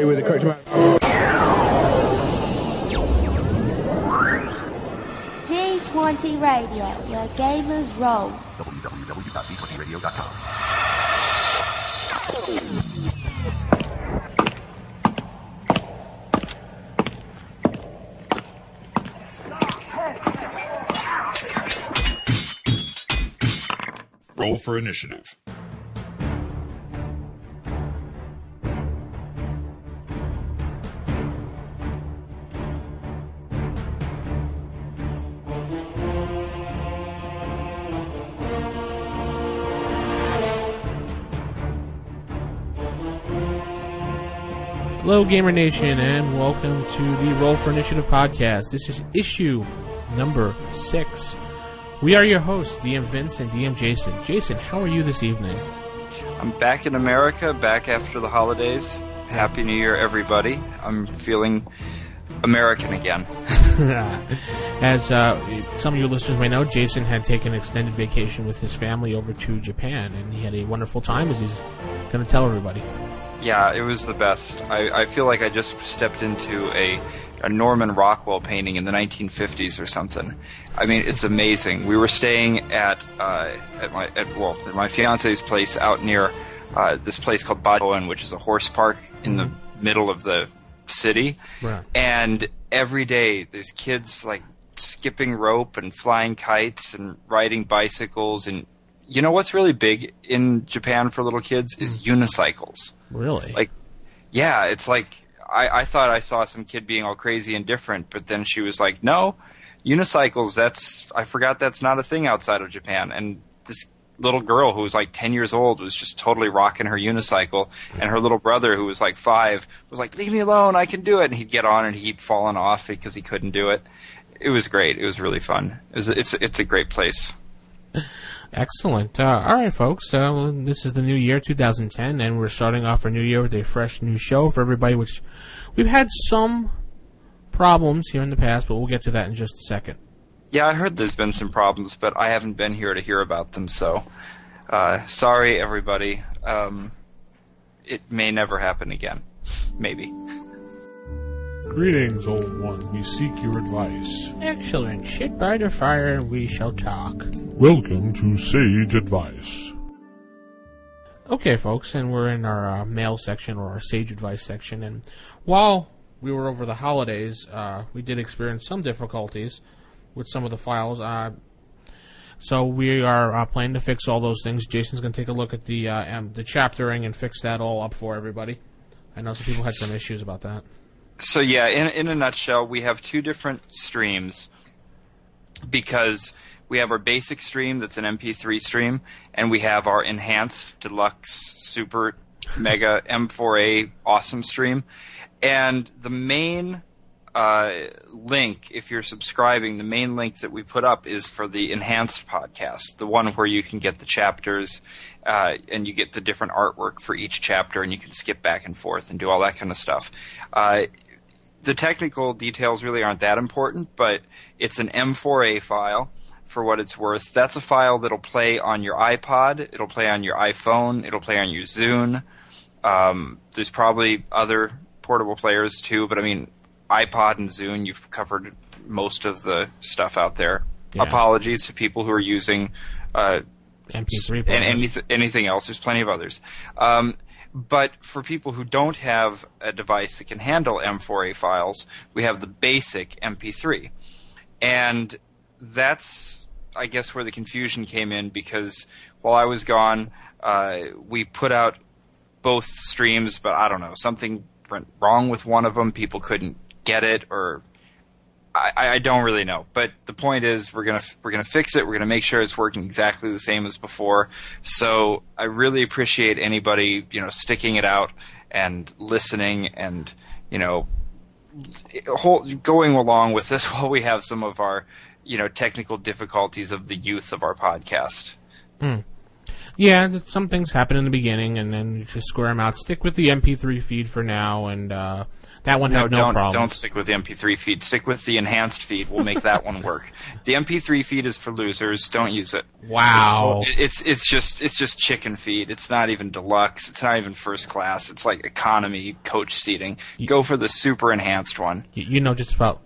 exactly with the correct amount. D20 Radio, where gamers roll. Roll for initiative. Hello, Gamer Nation, and welcome to the Roll for Initiative podcast. This is issue number six. We are your hosts, DM Vince and DM Jason. Jason, how are you this evening? I'm back in America, back after the holidays. Happy New Year, everybody. I'm feeling American again. As uh, some of you listeners may know, Jason had taken an extended vacation with his family over to Japan, and he had a wonderful time, as he's going to tell everybody. Yeah, it was the best. I, I feel like I just stepped into a, a Norman Rockwell painting in the 1950s or something. I mean, it's amazing. We were staying at uh, at my at well at my fiance's place out near uh, this place called Bajoan, which is a horse park in the middle of the city. Right. And every day there's kids like skipping rope and flying kites and riding bicycles and you know what's really big in Japan for little kids is hmm. unicycles. Really? Like, yeah, it's like I, I thought I saw some kid being all crazy and different, but then she was like, "No, unicycles. That's I forgot that's not a thing outside of Japan." And this little girl who was like 10 years old was just totally rocking her unicycle and her little brother who was like 5 was like leave me alone I can do it and he'd get on and he'd fallen off because he couldn't do it it was great it was really fun it was, it's it's a great place Excellent. Uh, all right, folks. Uh, this is the new year, 2010, and we're starting off our new year with a fresh new show for everybody. Which we've had some problems here in the past, but we'll get to that in just a second. Yeah, I heard there's been some problems, but I haven't been here to hear about them, so uh, sorry, everybody. Um, it may never happen again. Maybe. Greetings, old one. We seek your advice. Excellent. Sit by the fire, and we shall talk. Welcome to Sage Advice. Okay, folks, and we're in our uh, mail section or our sage advice section. And while we were over the holidays, uh, we did experience some difficulties with some of the files. Uh, so we are uh, planning to fix all those things. Jason's going to take a look at the uh, um, the chaptering and fix that all up for everybody. I know some people had some issues about that. So yeah, in in a nutshell, we have two different streams because we have our basic stream that's an MP3 stream, and we have our enhanced, deluxe, super, mega M4A awesome stream. And the main uh, link, if you're subscribing, the main link that we put up is for the enhanced podcast, the one where you can get the chapters uh, and you get the different artwork for each chapter, and you can skip back and forth and do all that kind of stuff. Uh, the technical details really aren't that important, but it's an M4A file for what it's worth. That's a file that'll play on your iPod, it'll play on your iPhone, it'll play on your Zune. Um, there's probably other portable players too, but I mean, iPod and Zune, you've covered most of the stuff out there. Yeah. Apologies to people who are using uh, MP3 and players. anyth- anything else. There's plenty of others. Um, but for people who don't have a device that can handle M4A files, we have the basic MP3. And that's, I guess, where the confusion came in because while I was gone, uh, we put out both streams, but I don't know, something went wrong with one of them. People couldn't get it, or I, I don't really know. But the point is, we're gonna we're gonna fix it. We're gonna make sure it's working exactly the same as before. So I really appreciate anybody you know sticking it out and listening and you know whole, going along with this while we have some of our you know technical difficulties of the youth of our podcast. Yeah, some things happen in the beginning, and then you just square them out. Stick with the MP3 feed for now, and uh, That one No, had no don't problems. don't stick with the MP3 feed. Stick with the enhanced feed. We'll make that one work. The MP3 feed is for losers. Don't use it. Wow. It's, it's it's just it's just chicken feed. It's not even deluxe. It's not even first class. It's like economy coach seating. Go for the super enhanced one. You, you know, just about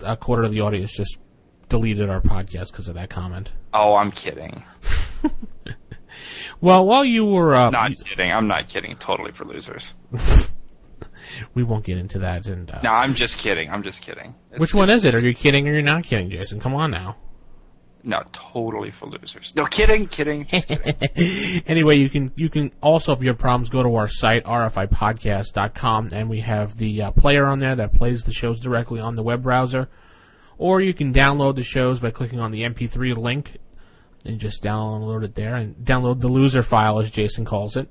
a quarter of the audience just deleted our podcast because of that comment. Oh, I'm kidding. Well, while you were, uh, Not kidding. I'm not kidding. Totally for losers. we won't get into that. And uh, No, I'm just kidding. I'm just kidding. It's- which one is it? Are you kidding or you're not kidding, Jason? Come on now. No, totally for losers. No, kidding, kidding, just kidding. anyway, you can you can also if you have problems go to our site rfipodcast.com and we have the uh, player on there that plays the shows directly on the web browser, or you can download the shows by clicking on the MP3 link and just download it there and download the loser file as Jason calls it.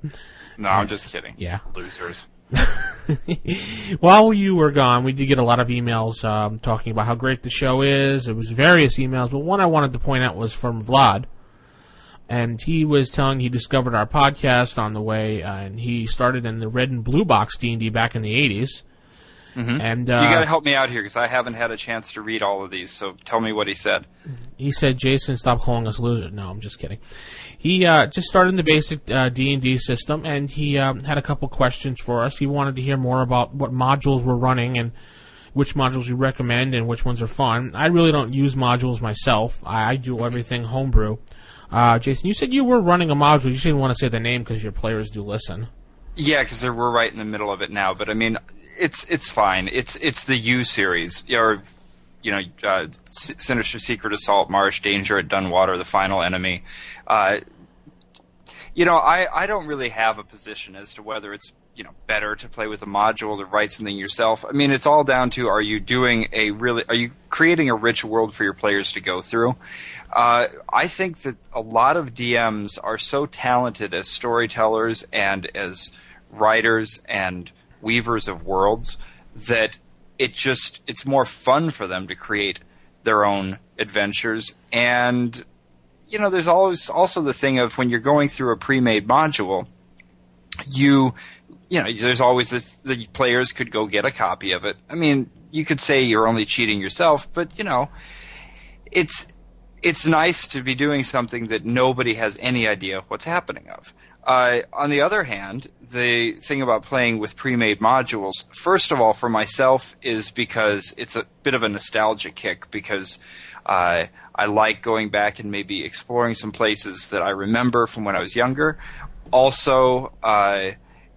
No, I'm just kidding. Yeah. Losers. While you were gone, we did get a lot of emails um, talking about how great the show is. It was various emails, but one I wanted to point out was from Vlad, and he was telling he discovered our podcast on the way, uh, and he started in the red and blue box D and D back in the 80s And uh, You got to help me out here because I haven't had a chance to read all of these. So tell me what he said. he said, "Jason, stop calling us losers." No, I'm just kidding. He uh, just started in the basic uh, D and D system, and he um, had a couple questions for us. He wanted to hear more about what modules we're running and which modules you recommend and which ones are fun. I really don't use modules myself. I, I do everything homebrew. Uh, Jason, you said you were running a module. You didn't want to say the name because your players do listen. Yeah, because we're right in the middle of it now. But I mean, it's it's fine. It's it's the U series, or you know, uh, Sinister Secret of Saltmarsh, Danger at Dunwater, the final enemy. Uh, you know, I I don't really have a position as to whether it's you know better to play with a module or write something yourself. I mean, it's all down to are you doing a really are you creating a rich world for your players to go through. Uh, I think that a lot of DMs are so talented as storytellers and as writers and weavers of worlds that it just it's more fun for them to create their own adventures. And you know there's always also the thing of when you're going through a pre-made module you you know there's always this the players could go get a copy of it. I mean you could say you're only cheating yourself but you know it's it's nice to be doing something that nobody has any idea what's happening of. Uh, on the other hand, the thing about playing with pre-made modules, first of all, for myself, is because it's a bit of a nostalgia kick because uh, I like going back and maybe exploring some places that I remember from when I was younger. Also, uh,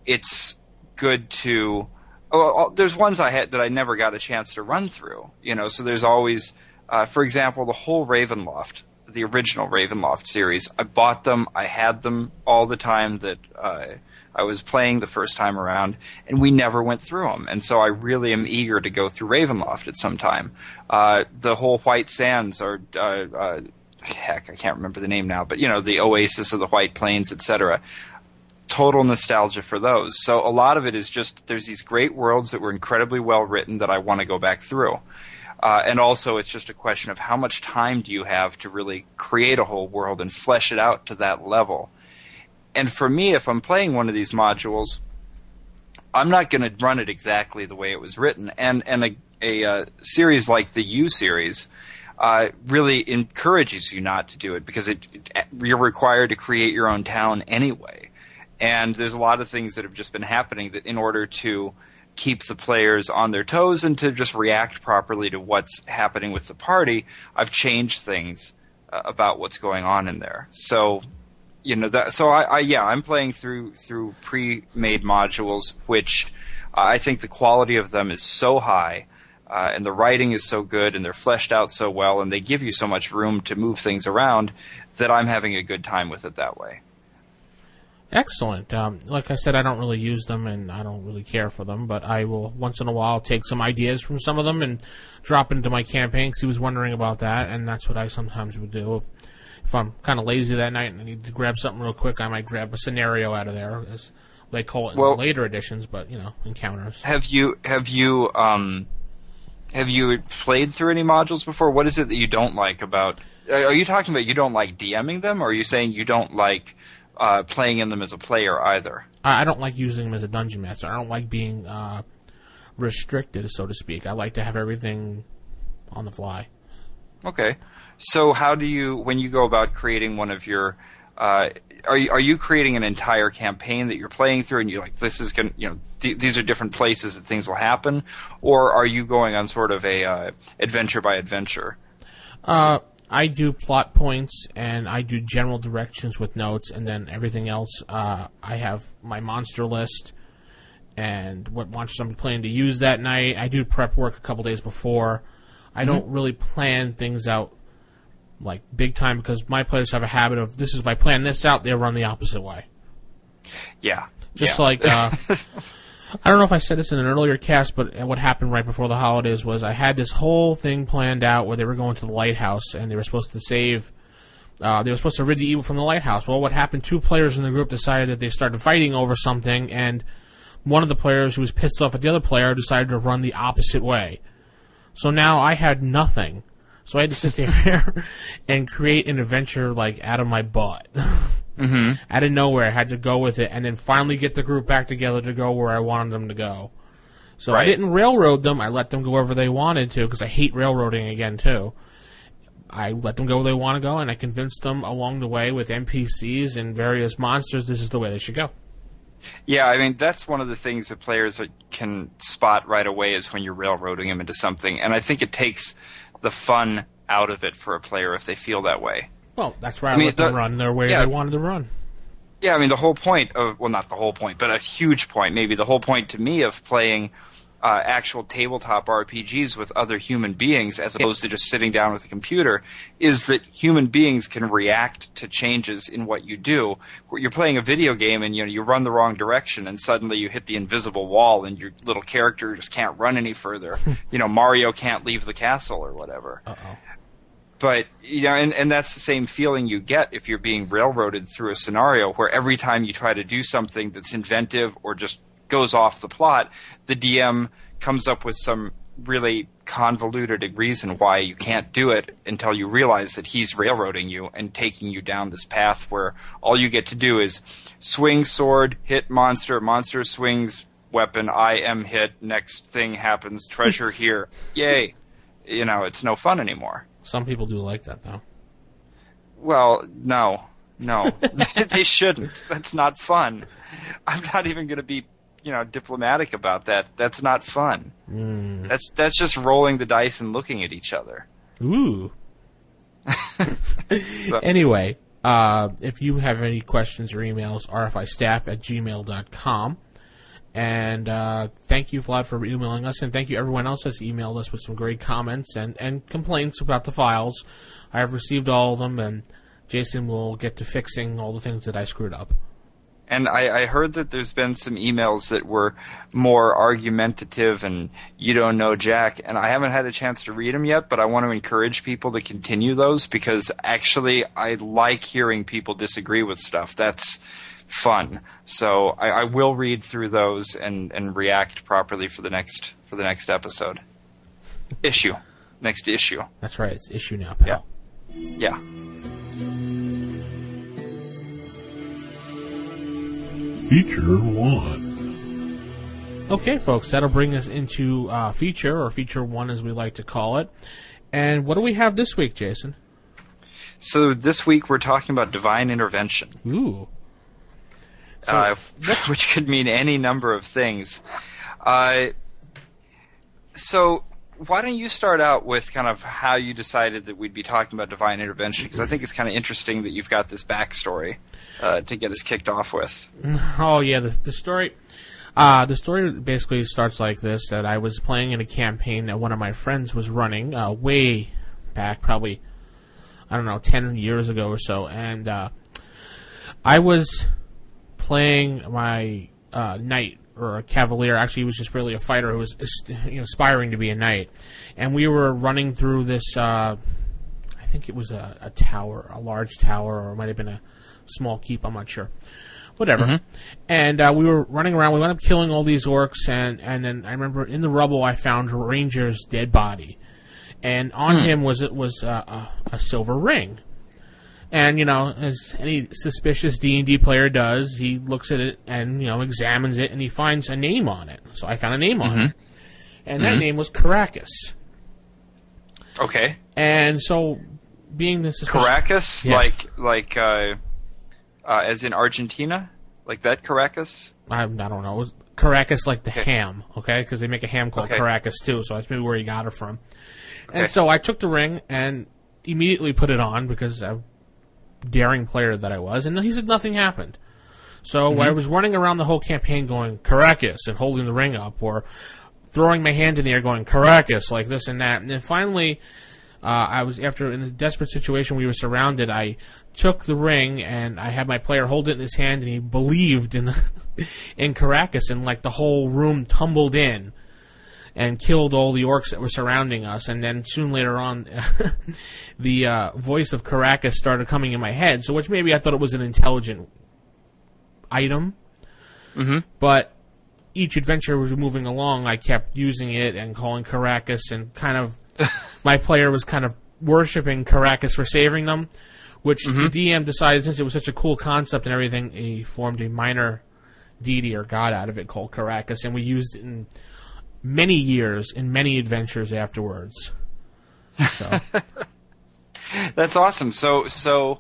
it's good to. Oh, oh, there's ones I had that I never got a chance to run through. You know, so there's always uh, for example, the whole Ravenloft, the original Ravenloft series, I bought them. I had them all the time that uh, I was playing the first time around, and we never went through them. And so I really am eager to go through Ravenloft at some time. Uh, the whole White Sands are. Uh, uh, heck, I can't remember the name now, but you know, the Oasis of the White Plains, etc total nostalgia for those. So a lot of it is just there's these great worlds that were incredibly well written that I want to go back through. Uh, and also, it's just a question of how much time do you have to really create a whole world and flesh it out to that level. And for me, if I'm playing one of these modules, I'm not going to run it exactly the way it was written. And and a, a, uh series like the U series uh, really encourages you not to do it because it, it, you're required to create your own town anyway. And there's a lot of things that have just been happening that in order to keep the players on their toes and to just react properly to what's happening with the party, I've changed things uh, about what's going on in there. So, you know that. So I, I yeah, I'm playing through through pre-made modules, which I think the quality of them is so high. Uh, and the writing is so good, and they're fleshed out so well, and they give you so much room to move things around that I'm having a good time with it that way. Excellent. Um, like I said, I don't really use them and I don't really care for them, but I will once in a while take some ideas from some of them and drop into my campaign. 'cause he was wondering about that, and that's what I sometimes would do. If, if I'm kind of lazy that night and I need to grab something real quick, I might grab a scenario out of there, as they call it in Well- later editions, but you know, encounters. Have you have you um have you played through any modules before? What is it that you don't like about? Are you talking about you don't like DMing them, or are you saying you don't like uh, playing in them as a player either? I, I don't like using them as a dungeon master. I don't like being uh, restricted, so to speak. I like to have everything on the fly. Okay. So how do you when you go about creating one of your uh, are you, are you creating an entire campaign that you're playing through and you're like this is going you know th- these are different places that things will happen or are you going on sort of a uh, adventure by adventure? Uh, I do plot points and I do general directions with notes, and then everything else. Uh, I have my monster list and what monsters I'm planning to use that night. I do prep work a couple days before. I don't really plan things out like big time because my players have a habit of this is if I plan this out, they run the opposite way. Yeah. Just yeah. like uh, I don't know if I said this in an earlier cast, but what happened right before the holidays was I had this whole thing planned out where they were going to the lighthouse and they were supposed to save. Uh, they were supposed to rid the evil from the lighthouse. Well, what happened? Two players in the group decided that they started fighting over something, and one of the players who was pissed off at the other player decided to run the opposite way. So now I had nothing. So I had to sit there and create an adventure like out of my butt. Mm-hmm. Out of nowhere, I had to go with it, and then finally get the group back together to go where I wanted them to go. So I didn't railroad them. I let them go wherever they wanted to because I hate railroading again too. I let them go where they want to go, and I convinced them along the way with NPCs and various monsters this is the way they should go. Yeah, I mean that's one of the things that players can spot right away is when you're railroading them into something, and I think it takes the fun out of it for a player if they feel that way. Well, that's why I, I mean, let them the- run their way yeah. they wanted to run. Yeah, I mean the whole point of well, not the whole point, but a huge point, maybe the whole point to me of playing uh, actual tabletop RPGs with other human beings as opposed to just sitting down with a computer is that human beings can react to changes in what you do. You're playing a video game and you know you run the wrong direction and suddenly you hit the invisible wall and your little character just can't run any further. you know Mario can't leave the castle or whatever. Uh oh. But you know, and, and that's the same feeling you get if you're being railroaded through a scenario where every time you try to do something that's inventive or just goes off the plot, the DM comes up with some really convoluted reason why you can't do it until you realize that he's railroading you and taking you down this path where all you get to do is swing sword, hit monster, monster swings weapon, I am hit, next thing happens, treasure here. Yay. You know, it's no fun anymore. Some people do like that though. Well, no, no, they shouldn't. That's not fun. I'm not even going to be, you know, diplomatic about that. That's not fun. That's that's just rolling the dice and looking at each other. Ooh. anyway, uh, if you have any questions or emails, rfistaff at gmail.com. And uh, thank you, Vlad, for emailing us, and thank you everyone else that's emailed us with some great comments and, and complaints about the files. I have received all of them, and Jason will get to fixing all the things that I screwed up. And I, I heard that there's been some emails that were more argumentative and you don't know Jack. And I haven't had a chance to read them yet, but I want to encourage people to continue those because actually I like hearing people disagree with stuff. That's fun. So I, I will read through those and, and react properly for the next for the next episode. issue. Next issue. That's right, it's issue now, pal. Yeah. Feature 1. Okay, folks, that'll bring us into uh, feature, or feature one as we like to call it. And what do we have this week, Jason? So this week we're talking about divine intervention. Ooh. Uh, which could mean any number of things. Uh, so, why don't you start out with kind of how you decided that we'd be talking about divine intervention? Because I think it's kind of interesting that you've got this backstory uh, to get us kicked off with. Oh yeah, the, the story. Uh, the story basically starts like this: that I was playing in a campaign that one of my friends was running uh, way back, probably I don't know, ten years ago or so, and uh, I was playing my uh, knight or a cavalier. Actually, he was just really a fighter who was you know aspiring to be a knight, and we were running through this. Uh, I think it was a, a tower, a large tower, or it might have been a small keep. I'm not sure. Whatever. And uh, we were running around. We wound up killing all these orcs, and and then I remember in the rubble I found Ranger's dead body, and on him was it was uh, a, a silver ring. And you know, as any suspicious D and D player does, he looks at it and you know examines it, and he finds a name on it. So I found a name on it, and that name was Caracas. Okay. And so, being the suspicious- Caracas, Yeah. like like uh, uh, as in Argentina, like that Caracas. I, I don't know. Caracas like the ham, okay? Because they make a ham called Okay. Caracas too, so that's maybe where he got it from. Okay. And so I took the ring and immediately put it on because a daring player that I was, and he said nothing happened. So Mm-hmm. I was running around the whole campaign going Caracas and holding the ring up, or throwing my hand in the air going Caracas like this and that, and then finally. Uh, I was after in a desperate situation. We were surrounded. I took the ring and I had my player hold it in his hand, and he believed in the, in Caracas, and like the whole room tumbled in and killed all the orcs that were surrounding us. And then soon later on, the uh, voice of Caracas started coming in my head. So which maybe I thought it was an intelligent item, mm-hmm. but each adventure was moving along, I kept using it and calling Caracas, and kind of my player was kind of worshiping Caracas for saving them. Which the DM decided, since it was such a cool concept and everything, he formed a minor deity or god out of it called Caracas, and we used it in many years and many adventures afterwards. So That's awesome. So so.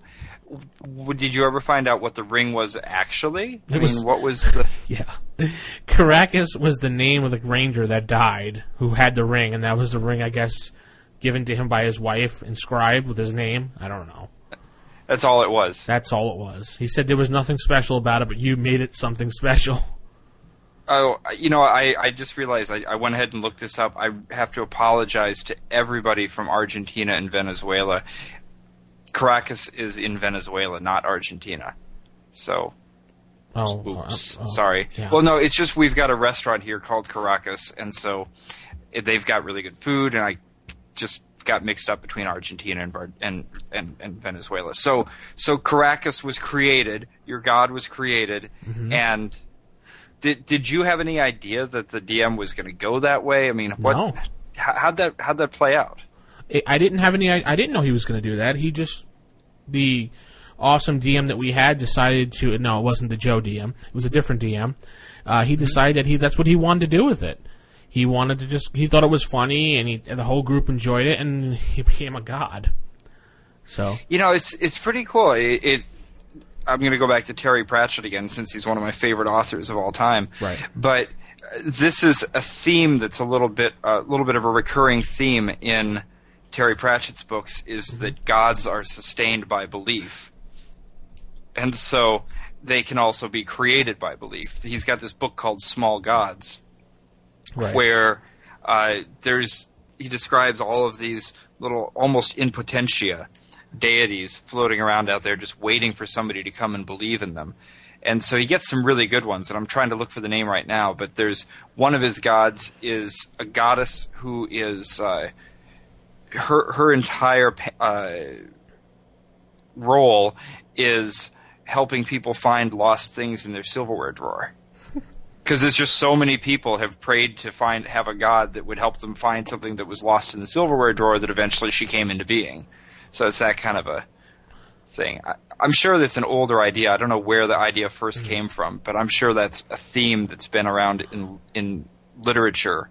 W- did you ever find out what the ring was actually? I It was- mean, what was the? yeah, Caracas was the name of the ranger that died, who had the ring, and that was the ring, I guess, given to him by his wife, inscribed with his name. I don't know. That's all it was. That's all it was. He said there was nothing special about it, but you made it something special. Oh, you know, I, I just realized I, I went ahead and looked this up. I have to apologize to everybody from Argentina and Venezuela. Caracas is in Venezuela, not Argentina. So, Oh, oops, uh, uh, sorry. yeah. Well, no, it's just we've got a restaurant here called Caracas, and so they've got really good food, and I just got mixed up between Argentina and, Bar- and and and Venezuela. So so Caracas was created, your god was created, Mm-hmm. and did did you have any idea that the DM was going to go that way? I mean, what? No. How, how'd that how'd that play out? I- I didn't have any. I didn't know he was going to do that. He just the awesome DM that we had decided to. No, it wasn't the Joe DM. It was a different DM. Uh, he decided that he that's what he wanted to do with it. He wanted to just. He thought it was funny, and, he, and the whole group enjoyed it, and he became a god. So You know, it's it's pretty cool. It, it I'm going to go back to Terry Pratchett again since he's one of my favorite authors of all time. Right. But uh, this is a theme that's a little bit a little bit of a recurring theme in Terry Pratchett's books is that gods are sustained by belief. And so they can also be created by belief. He's got this book called Small Gods right. where uh, there's he describes all of these little almost in potentia deities floating around out there just waiting for somebody to come and believe in them and so he gets some really good ones and i'm trying to look for the name right now but there's one of his gods is a goddess who is uh, her her entire uh, role is helping people find lost things in their silverware drawer because there's just so many people have prayed to find have a god that would help them find something that was lost in the silverware drawer that eventually she came into being. So it's that kind of a thing. I, I'm sure that's an older idea. I don't know where the idea 1st came from, but I'm sure that's a theme that's been around in in literature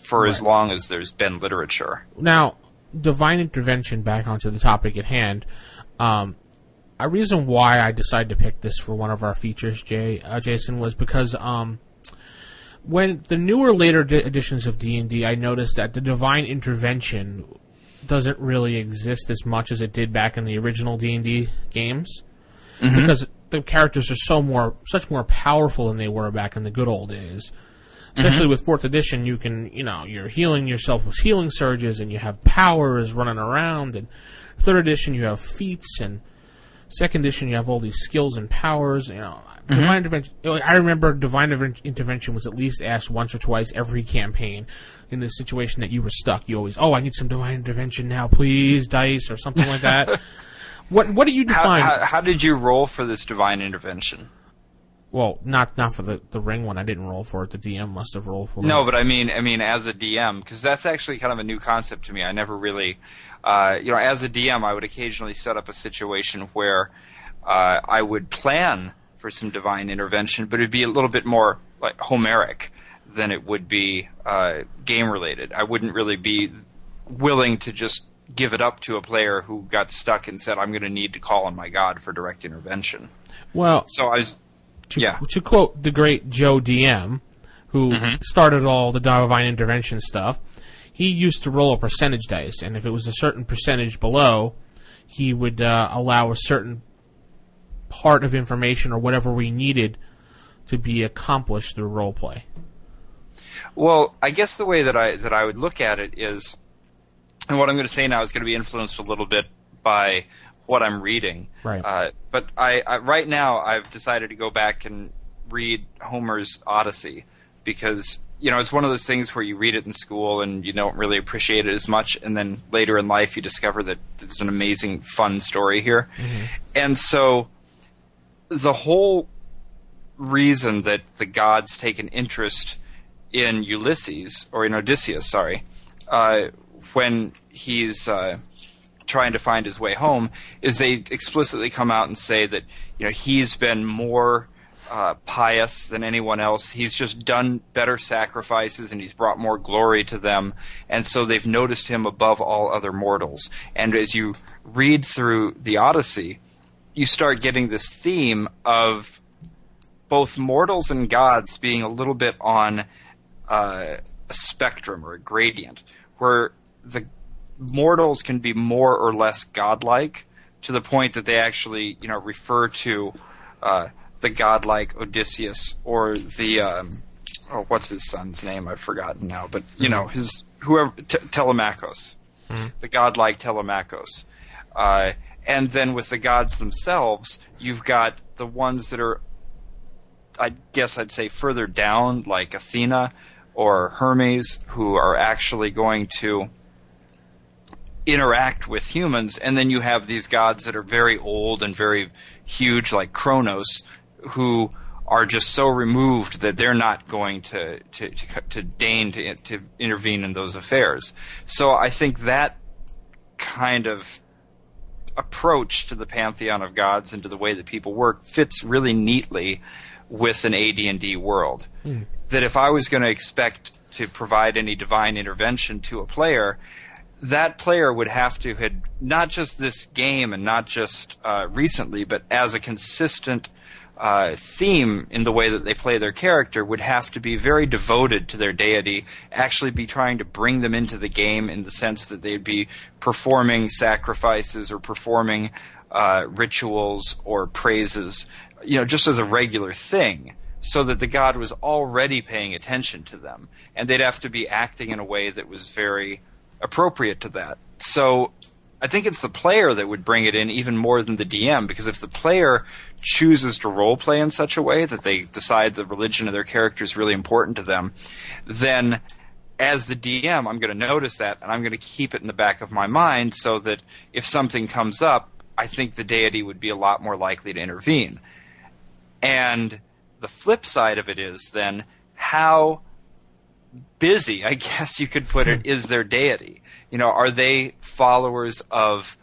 for as long as there's been literature. now divine intervention. Back onto the topic at hand. Um, a reason why I decided to pick this for one of our features, Jay uh, Jason, was because um, when the newer later di- editions of D and I noticed that the divine intervention doesn't really exist as much as it did back in the original D and D games, mm-hmm. because the characters are so more, such more powerful than they were back in the good old days. Mm-hmm. Especially with fourth edition, you can, you know, you're healing yourself with healing surges, and you have powers running around. And third edition, you have feats, and second edition, you have all these skills and powers. You know, mm-hmm. divine intervention. I remember divine intervention was at least asked once or twice every campaign. In the situation that you were stuck, you always, oh, I need some divine intervention now, please, dice or something like that. what What do you How, define? how, how did you roll for this divine intervention? Well, not not for the the ring one. I didn't roll for it. The DM must have rolled for it. No, but I mean, I mean, as a DM, because that's actually kind of a new concept to me. I never really, uh, you know, as a DM, I would occasionally set up a situation where uh, I would plan for some divine intervention, but it'd be a little bit more like Homeric than it would be uh, game related. I wouldn't really be willing to just give it up to a player who got stuck and said, "I'm going to need to call on my god for direct intervention." Well, So I was, to, yeah, to quote the great Joe DM, who started all the divine intervention stuff, he used to roll a percentage dice, and if it was a certain percentage below, he would uh, allow a certain part of information or whatever we needed to be accomplished through role play. Well, I guess the way that I that I would look at it is, and what I'm going to say now is going to be influenced a little bit by what I'm reading. Right. Uh, but I, I right now I've decided to go back and read Homer's Odyssey because you know it's one of those things where you read it in school and you don't really appreciate it as much, and then later in life you discover that it's an amazing, fun story here, and so the whole reason that the gods take an interest in Ulysses or in Odysseus, sorry, uh, when he's uh, trying to find his way home, is they explicitly come out and say that you know he's been more uh, pious than anyone else. He's just done better sacrifices and he's brought more glory to them, and so they've noticed him above all other mortals. And as you read through the Odyssey, you start getting this theme of both mortals and gods being a little bit on uh, a spectrum or a gradient, where the mortals can be more or less godlike to the point that they actually, you know, refer to uh, the godlike Odysseus or the um, oh, what's his son's name? I've forgotten now, but you know, his whoever T- Telemachus, the godlike Telemachus. Uh, and then with the gods themselves, you've got the ones that are I guess I'd say further down, like Athena or Hermes, who are actually going to interact with humans, and then you have these gods that are very old and very huge, like Kronos, who are just so removed that they're not going to to to, to deign to, to intervene in those affairs. So I think that kind of approach to the pantheon of gods and to the way that people work fits really neatly with an AD&D world. Hmm. That if I was going to expect to provide any divine intervention to a player, that player would have to had not just this game and not just uh, recently, but as a consistent uh, theme in the way that they play their character, would have to be very devoted to their deity. Actually, be trying to bring them into the game in the sense that they'd be performing sacrifices or performing uh, rituals or praises, you know, just as a regular thing so that the god was already paying attention to them and they'd have to be acting in a way that was very appropriate to that. So i think it's the player that would bring it in even more than the dm because if the player chooses to role play in such a way that they decide the religion of their character is really important to them then as the dm i'm going to notice that and i'm going to keep it in the back of my mind so that if something comes up i think the deity would be a lot more likely to intervene. And the flip side of it is then how busy, I guess you could put it, is their deity? You know, are they followers of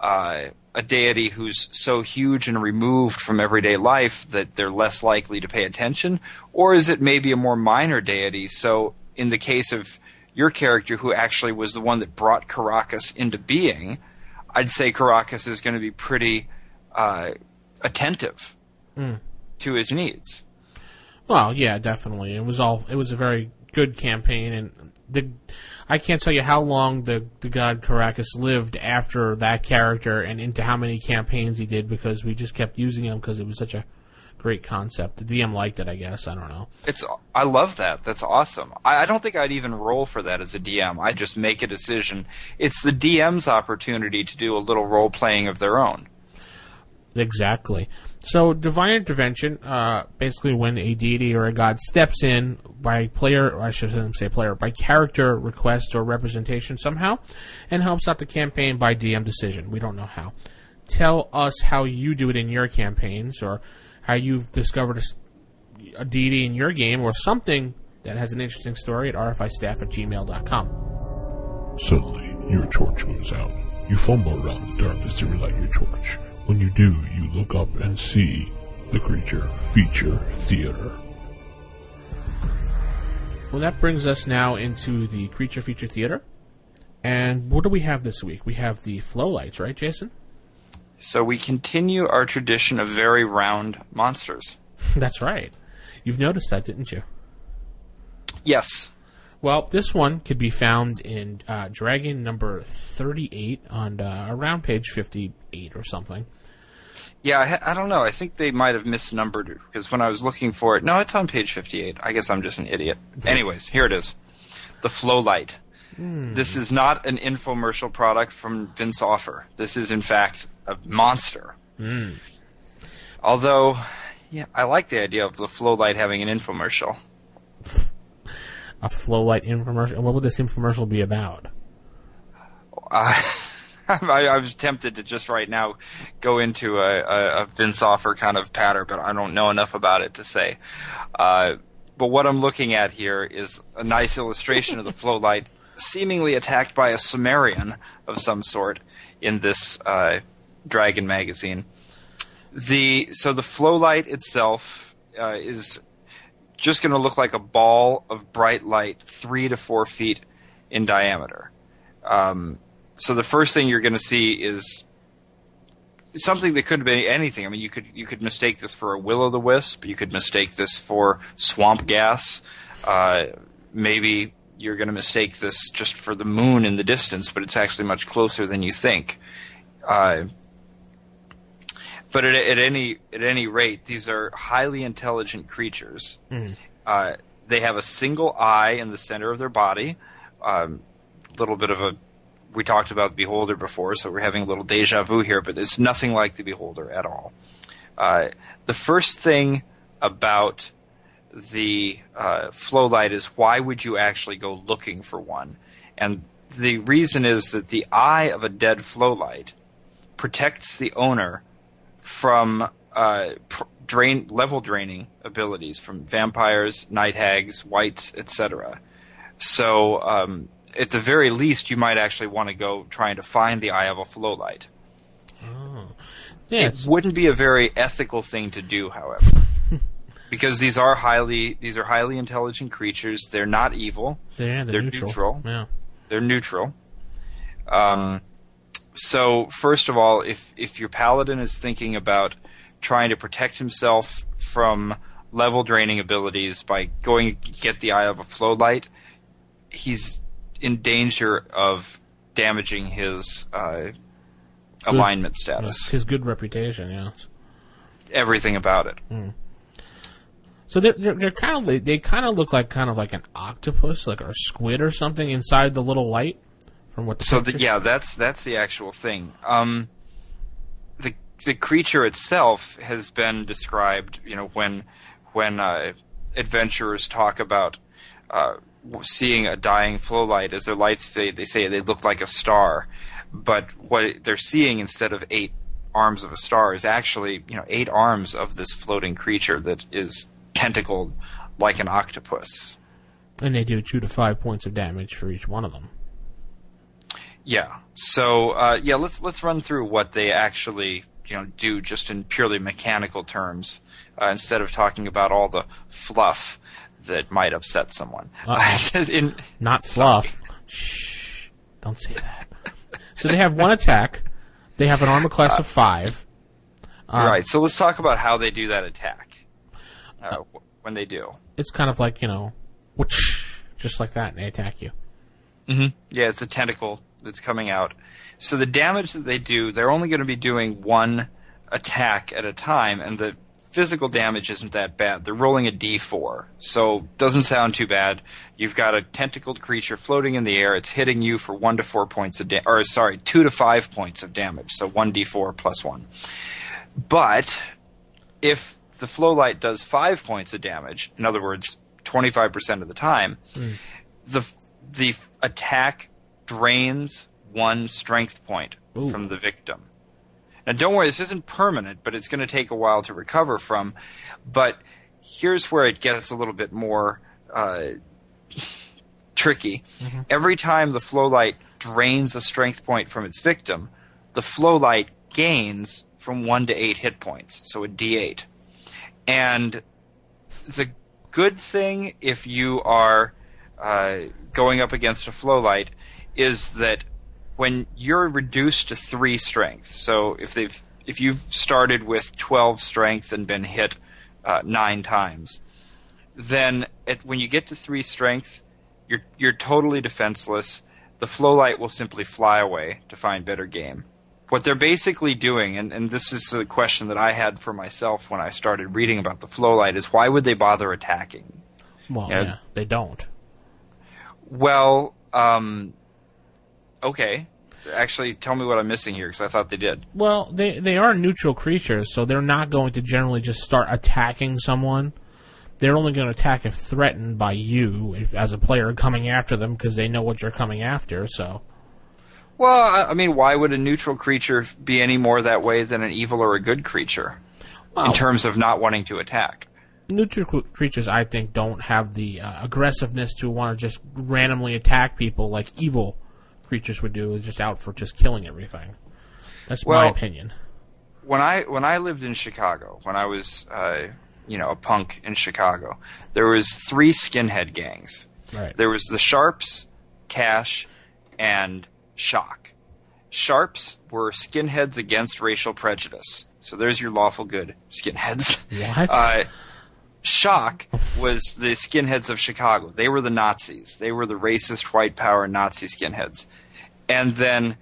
uh, a deity who's so huge and removed from everyday life that they're less likely to pay attention? Or is it maybe a more minor deity? So, in the case of your character, who actually was the one that brought Caracas into being, I'd say Caracas is going to be pretty uh, attentive to his needs. Well, yeah, definitely. It was all. It was a very good campaign, and the I can't tell you how long the the god Caracas lived after that character, and into how many campaigns he did because we just kept using him because it was such a great concept. The DM liked it, I guess. I don't know. It's I love that. That's awesome. I, I don't think I'd even roll for that as a DM. I just make a decision. It's the DM's opportunity to do a little role playing of their own. Exactly. So divine intervention, uh, basically when a deity or a god steps in by player, I shouldn't say player, by character request or representation somehow, and helps out the campaign by DM decision. We don't know how. Tell us how you do it in your campaigns, or how you've discovered a deity in your game, or something that has an interesting story at rfistaff at gmail.com. Suddenly, your torch goes out. You fumble around the darkness to relight your torch. When you do, you look up and see the creature feature theater. Well, that brings us now into the creature feature theater. And what do we have this week? We have the flow lights, right, Jason? So we continue our tradition of very round monsters. That's right. You've noticed that, didn't you? Yes. Well, this one could be found in uh, Dragon number 38 on uh, around page 58 or something. Yeah, I, ha- I don't know. I think they might have misnumbered it because when I was looking for it, no, it's on page 58. I guess I'm just an idiot. Anyways, here it is. The Flow Light. This is not an infomercial product from Vince Offer. This is, in fact, a monster. Although, yeah, I like the idea of the Flow Light having an infomercial. A flow light infomercial. What would this infomercial be about? Uh, I, I was tempted to just right now go into a, a, a Vince Offer kind of patter, but I don't know enough about it to say. Uh, but what I'm looking at here is a nice illustration of the flow light seemingly attacked by a Sumerian of some sort in this uh, Dragon magazine. The so the flow light itself uh, is just going to look like a ball of bright light, three to four feet in diameter. Um, so the first thing you're going to see is something that could be anything. I mean, you could you could mistake this for a will o' the wisp. You could mistake this for swamp gas. Uh, maybe you're going to mistake this just for the moon in the distance, but it's actually much closer than you think. Uh, but at, at any at any rate, these are highly intelligent creatures. Uh, they have a single eye in the center of their body. A um, little bit of a we talked about the Beholder before, so we're having a little deja vu here, but it's nothing like the Beholder at all. Uh, the first thing about the uh, flow light is why would you actually go looking for one? And the reason is that the eye of a dead flow light protects the owner from uh, pr- drain level draining abilities from vampires, night hags, wights, etc. So um, at the very least, you might actually want to go trying to find the eye of a flow light. Yeah, It wouldn't be a very ethical thing to do, however, because these are highly these are highly intelligent creatures. They're not evil. they're, they're neutral. neutral. Yeah. They're neutral. Um, so first of all, if if your paladin is thinking about trying to protect himself from level draining abilities by going to get the eye of a flow light, he's in danger of damaging his uh, alignment Yeah, status. His good reputation, yeah. Everything about it. So they're they're, they're kind of they, they kind of look like kind of like an octopus, like or a squid or something inside the little light. From what the So the, yeah, that's that's the actual thing. Um, the the creature itself has been described. You know, when when uh, adventurers talk about uh, seeing a dying flow light as their lights fade, they say they look like a star. But what they're seeing instead of eight arms of a star is actually you know eight arms of this floating creature that is tentacled like an octopus. and they do two to five points of damage for each one of them. Yeah. So uh, yeah, let's let's run through what they actually you know do just in purely mechanical terms uh, instead of talking about all the fluff that might upset someone. In, Not fluff. Shh! Don't say that. so they have one attack. They have an armor class of five. Um, right. So let's talk about how they do that attack. Uh, wh- when they do. It's kind of like you know, whoosh, just like that, and they attack you. Mm-hmm. Yeah, it's a tentacle that's coming out. So the damage that they do, they're only going to be doing one attack at a time, and the physical damage isn't that bad. They're rolling a d4, so doesn't sound too bad. You've got a tentacled creature floating in the air. It's hitting you for one to four points of damage, or sorry, two to five points of damage. So one d4 plus one. But if the flow light does five points of damage, in other words, 25% of the time, hmm. the the attack drains one strength point Ooh. from the victim. Now, don't worry, this isn't permanent, but it's going to take a while to recover from. But here's where it gets a little bit more uh, tricky. Every time the flow light drains a strength point from its victim, the flow light gains from one to eight hit points, so a d8. And the good thing if you are uh, going up against a flow light is that when you're reduced to three strength, so if they've if you've started with 12 strength and been hit uh, nine times, then at, when you get to three strength, you're you're totally defenseless. The flow light will simply fly away to find better game. What they're basically doing, and, and this is a question that I had for myself when I started reading about the flow light, is why would they bother attacking? Well, Yeah. yeah, they don't. Well, um, okay. Actually, tell me what I'm missing here because I thought they did. Well, they they are neutral creatures, so they're not going to generally just start attacking someone. They're only going to attack if threatened by you, if, as a player coming after them, because they know what you're coming after. So, Well, I, I mean, why would a neutral creature be any more that way than an evil or a good creature in terms of not wanting to attack? neutral creatures, I think, don't have the uh, aggressiveness to want to just randomly attack people like evil creatures would do. Is just out for just killing everything. That's my opinion. when I when I lived in Chicago, when I was uh, you know a punk in Chicago, there was three skinhead gangs. Right. There was the Sharps, Cash, and Shock. Sharps were skinheads against racial prejudice. So there's your lawful good skinheads. What? Uh, Shock was the skinheads of Chicago. They were the Nazis. They were the racist white power Nazi skinheads. And then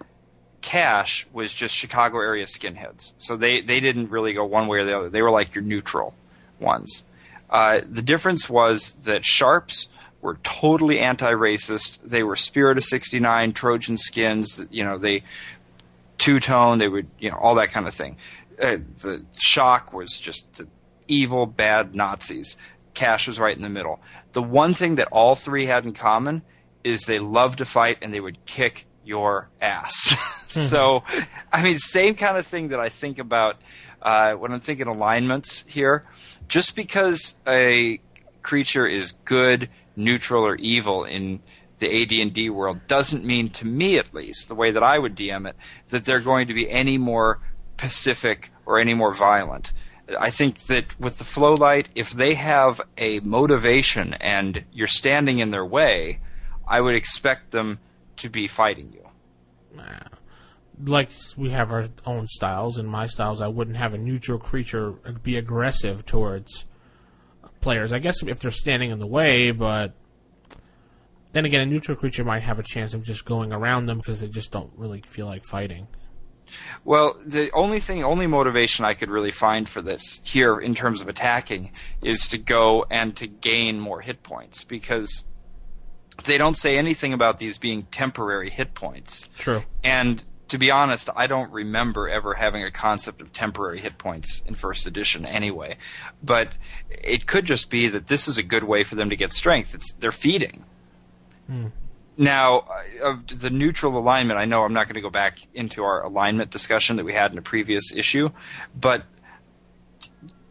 Cash was just Chicago area skinheads. So they, they didn't really go one way or the other. They were like your neutral ones. Uh, the difference was that Sharps were totally anti-racist. They were Spirit of '69, Trojan skins. You know, they two tone. They would, you know, all that kind of thing. Uh, the Shock was just evil, bad Nazis. Cash was right in the middle. The one thing that all three had in common is they loved to fight and they would kick your ass. so, I mean, same kind of thing that I think about uh, when I'm thinking alignments here. Just because a creature is good, neutral, or evil in the AD&D world doesn't mean, to me at least, the way that I would DM it, that they're going to be any more pacific or any more violent. I think that with the flow light, if they have a motivation and you're standing in their way, I would expect them to be fighting you. like we have our own styles. In my styles, I wouldn't have a neutral creature be aggressive towards players. I guess if they're standing in the way, but then again, a neutral creature might have a chance of just going around them because they just don't really feel like fighting. Well, the only thing, only motivation I could really find for this here in terms of attacking is to go and to gain more hit points because they don't say anything about these being temporary hit points. True. And to be honest, I don't remember ever having a concept of temporary hit points in first edition anyway. But it could just be that this is a good way for them to get strength. It's they're feeding. Hmm. Now, of the neutral alignment, I know I'm not going to go back into our alignment discussion that we had in a previous issue, but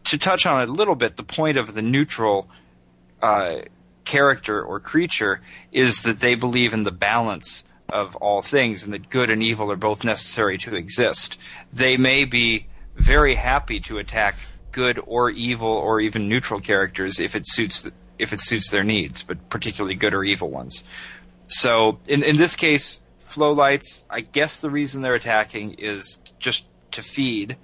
to touch on it a little bit, the point of the neutral uh, character or creature is that they believe in the balance of all things and that good and evil are both necessary to exist. They may be very happy to attack good or evil or even neutral characters if it suits the, if it suits their needs, but particularly good or evil ones. So in in this case, flow lights. I guess the reason they're attacking is just to feed,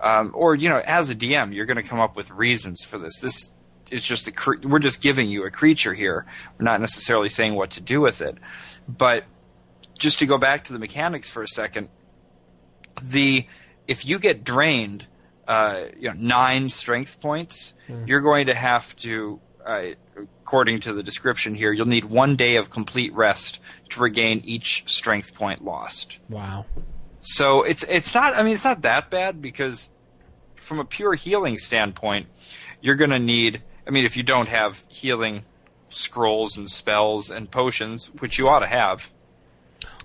um, or you know, as a DM, you're going to come up with reasons for this. This is just a cre- we're just giving you a creature here. We're not necessarily saying what to do with it, but just to go back to the mechanics for a second, the if you get drained, uh, you know, nine strength points, you're going to have to, uh, according to the description here, you'll need one day of complete rest to regain each strength point lost. Wow. So it's it's not. I mean, it's not that bad because from a pure healing standpoint, you're going to need. I mean, if you don't have healing scrolls and spells and potions, which you ought to have,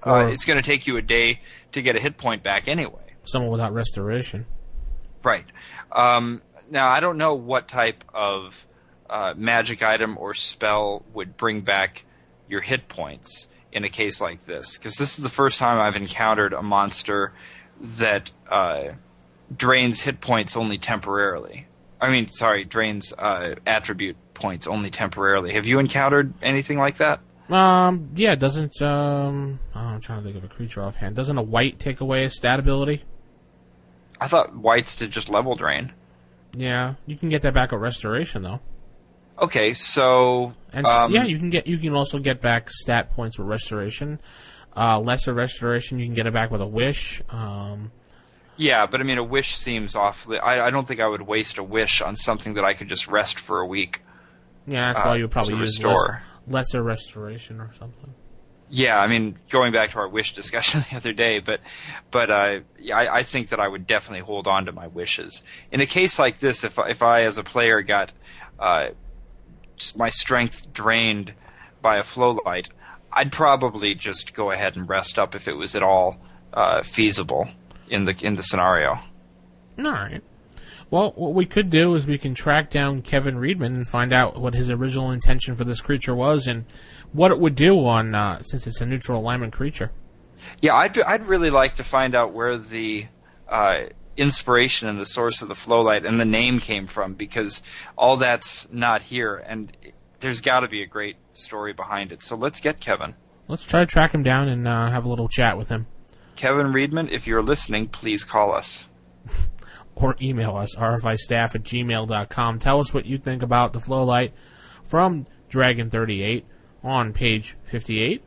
uh, it's going to take you a day to get a hit point back anyway. Someone without restoration. Right. Um, now, I don't know what type of uh, magic item or spell would bring back your hit points in a case like this, because this is the first time I've encountered a monster that uh, drains hit points only temporarily. I mean, sorry, drains uh, attribute points only temporarily. Have you encountered anything like that? Um, yeah, doesn't um, oh, I'm trying to think of a creature offhand. Doesn't a wight take away a stat ability? I thought wights did just level drain. Yeah, you can get that back at restoration though. Okay, so And um, yeah, you can get you can also get back stat points with restoration. Uh, lesser restoration, you can get it back with a wish. Um, yeah, but I mean, a wish seems awfully. I, I don't think I would waste a wish on something that I could just rest for a week. yeah, that's Uh, why you would probably use restore. less, lesser restoration or something. Yeah, I mean, going back to our wish discussion the other day, but but uh, yeah, I, I think that I would definitely hold on to my wishes. In a case like this, if if I as a player got uh, my strength drained by a flow light, I'd probably just go ahead and rest up if it was at all uh, feasible in the in the scenario. All right. Well, what we could do is we can track down Kevin Reedman and find out what his original intention for this creature was and what it would do on uh, since it's a neutral alignment creature. Yeah, I'd be- I'd really like to find out where the uh, inspiration and the source of the flow light and the name came from because all that's not here, and there's got to be a great story behind it. So let's get Kevin. Let's try to track him down and uh, have a little chat with him. Kevin Reedman, if you're listening, please call us. or email us, rfistaff at gmail.com. Tell us what you think about the flow light from Dragon 38 on page 58.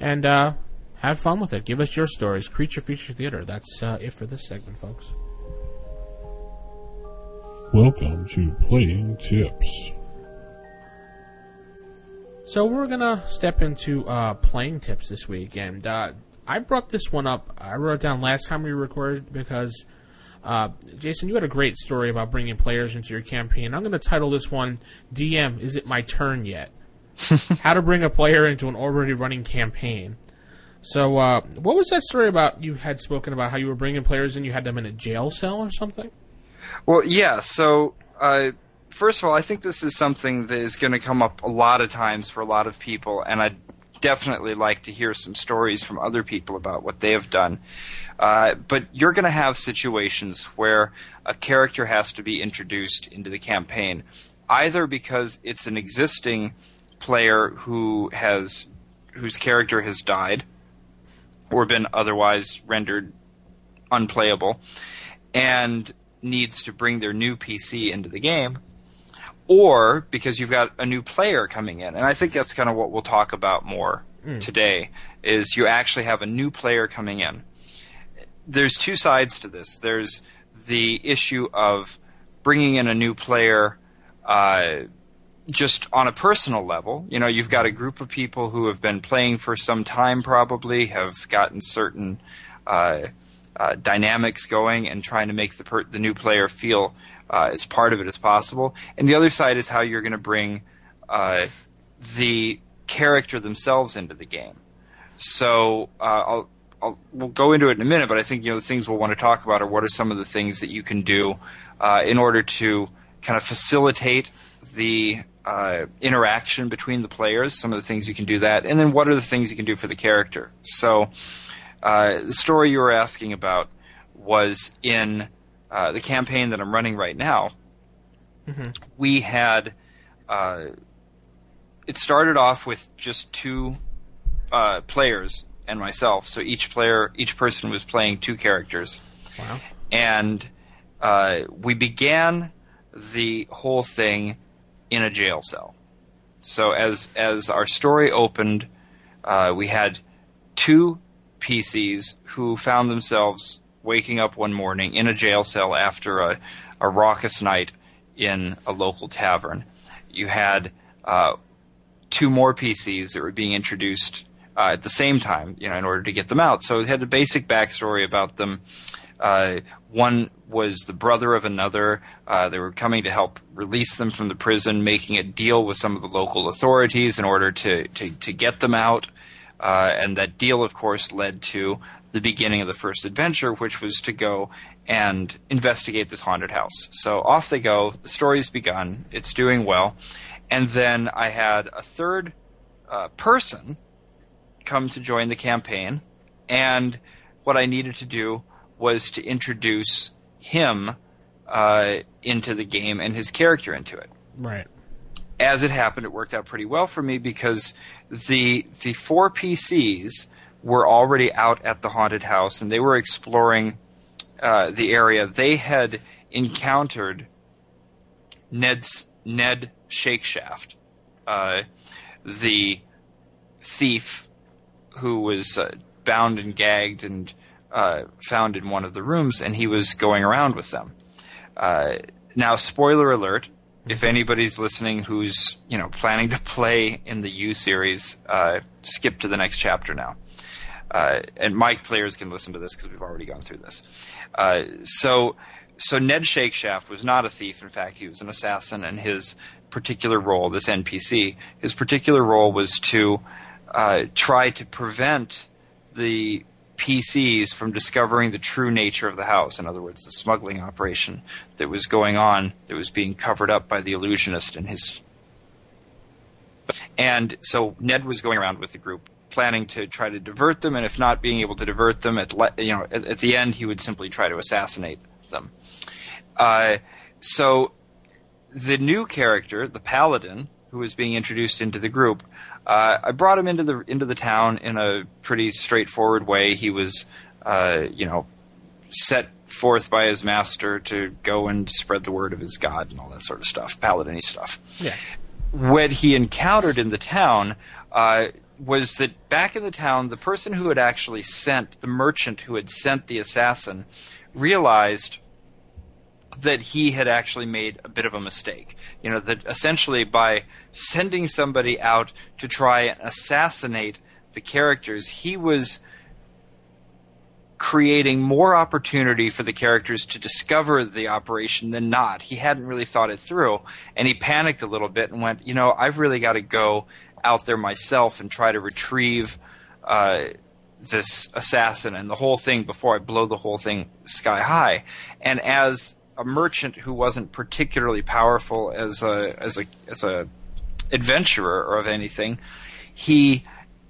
And uh, have fun with it. Give us your stories. Creature Feature Theater. That's uh, it for this segment, folks. Welcome to Playing Tips. So we're gonna step into uh, playing tips this week, and uh, I brought this one up. I wrote it down last time we recorded because uh, Jason, you had a great story about bringing players into your campaign. I'm gonna title this one "DM: Is it my turn yet?" How to bring a player into an already running campaign. So, uh, what was that story about? You had spoken about how you were bringing players in. You had them in a jail cell or something. Well, yeah. So, uh, first of all, I think this is something that is going to come up a lot of times for a lot of people, and I'd definitely like to hear some stories from other people about what they have done. Uh, but you're going to have situations where a character has to be introduced into the campaign, either because it's an existing player who has whose character has died or been otherwise rendered unplayable and needs to bring their new PC into the game, or because you've got a new player coming in. And I think that's kind of what we'll talk about more today is you actually have a new player coming in. There's two sides to this. There's the issue of bringing in a new player uh, just on a personal level. You know, you've got a group of people who have been playing for some time, probably have gotten certain uh, uh, dynamics going, and trying to make the per- the new player feel uh, as part of it as possible. And the other side is how you're going to bring uh, the character themselves into the game. So uh, I'll, I'll we'll go into it in a minute, but I think you know the things we'll want to talk about are what are some of the things that you can do uh, in order to kind of facilitate the uh, interaction between the players. Some of the things you can do that, and then what are the things you can do for the character. So uh, the story you were asking about was in uh, the campaign that I'm running right now. We had uh, it started off with just two uh, players and myself. So each player, each person was playing two characters, Wow. and uh, we began the whole thing in a jail cell. So as as our story opened, uh, we had two PCs who found themselves waking up one morning in a jail cell after a, a raucous night in a local tavern. You had uh, two more PCs that were being introduced uh, at the same time, you know, in order to get them out. So it had a basic backstory about them. Uh, one was the brother of another. Uh, they were coming to help release them from the prison, making a deal with some of the local authorities in order to, to, to get them out. Uh, and that deal, of course, led to the beginning of the first adventure, which was to go and investigate this haunted house. So off they go. The story's begun. It's doing well. And then I had a third uh, person come to join the campaign. And what I needed to do was to introduce him uh, into the game and his character into it. Right. As it happened, it worked out pretty well for me because the the four PCs were already out at the haunted house and they were exploring uh, the area. They had encountered Ned's Ned Shakeshaft, uh, the thief who was uh, bound and gagged and uh, found in one of the rooms, and he was going around with them. Uh, now, spoiler alert: if anybody's listening who's you know planning to play in the U series, uh, skip to the next chapter now. Uh, and Mike players can listen to this because we've already gone through this. Uh, so, so Ned Shakeshaft was not a thief. In fact, he was an assassin, and his particular role, this NPC, his particular role was to uh, try to prevent the PCs from discovering the true nature of the house. In other words, the smuggling operation that was going on, that was being covered up by the illusionist and his. And so Ned was going around with the group planning to try to divert them, and if not being able to divert them, at le- you know at, at, the end he would simply try to assassinate them. Uh, so the new character, the paladin, who was being introduced into the group, uh, I brought him into the into the town in a pretty straightforward way. He was, uh, you know, set forth by his master to go and spread the word of his god and all that sort of stuff, paladin stuff. Yeah. What he encountered in the town uh, was that back in the town, the person who had actually sent the merchant who had sent the assassin realized that he had actually made a bit of a mistake. You know, that essentially by sending somebody out to try and assassinate the characters, he was creating more opportunity for the characters to discover the operation than not. He hadn't really thought it through, and he panicked a little bit and went, you know, I've really got to go out there myself and try to retrieve uh, this assassin and the whole thing before I blow the whole thing sky high. And as a merchant who wasn't particularly powerful as a as a as a adventurer or of anything, he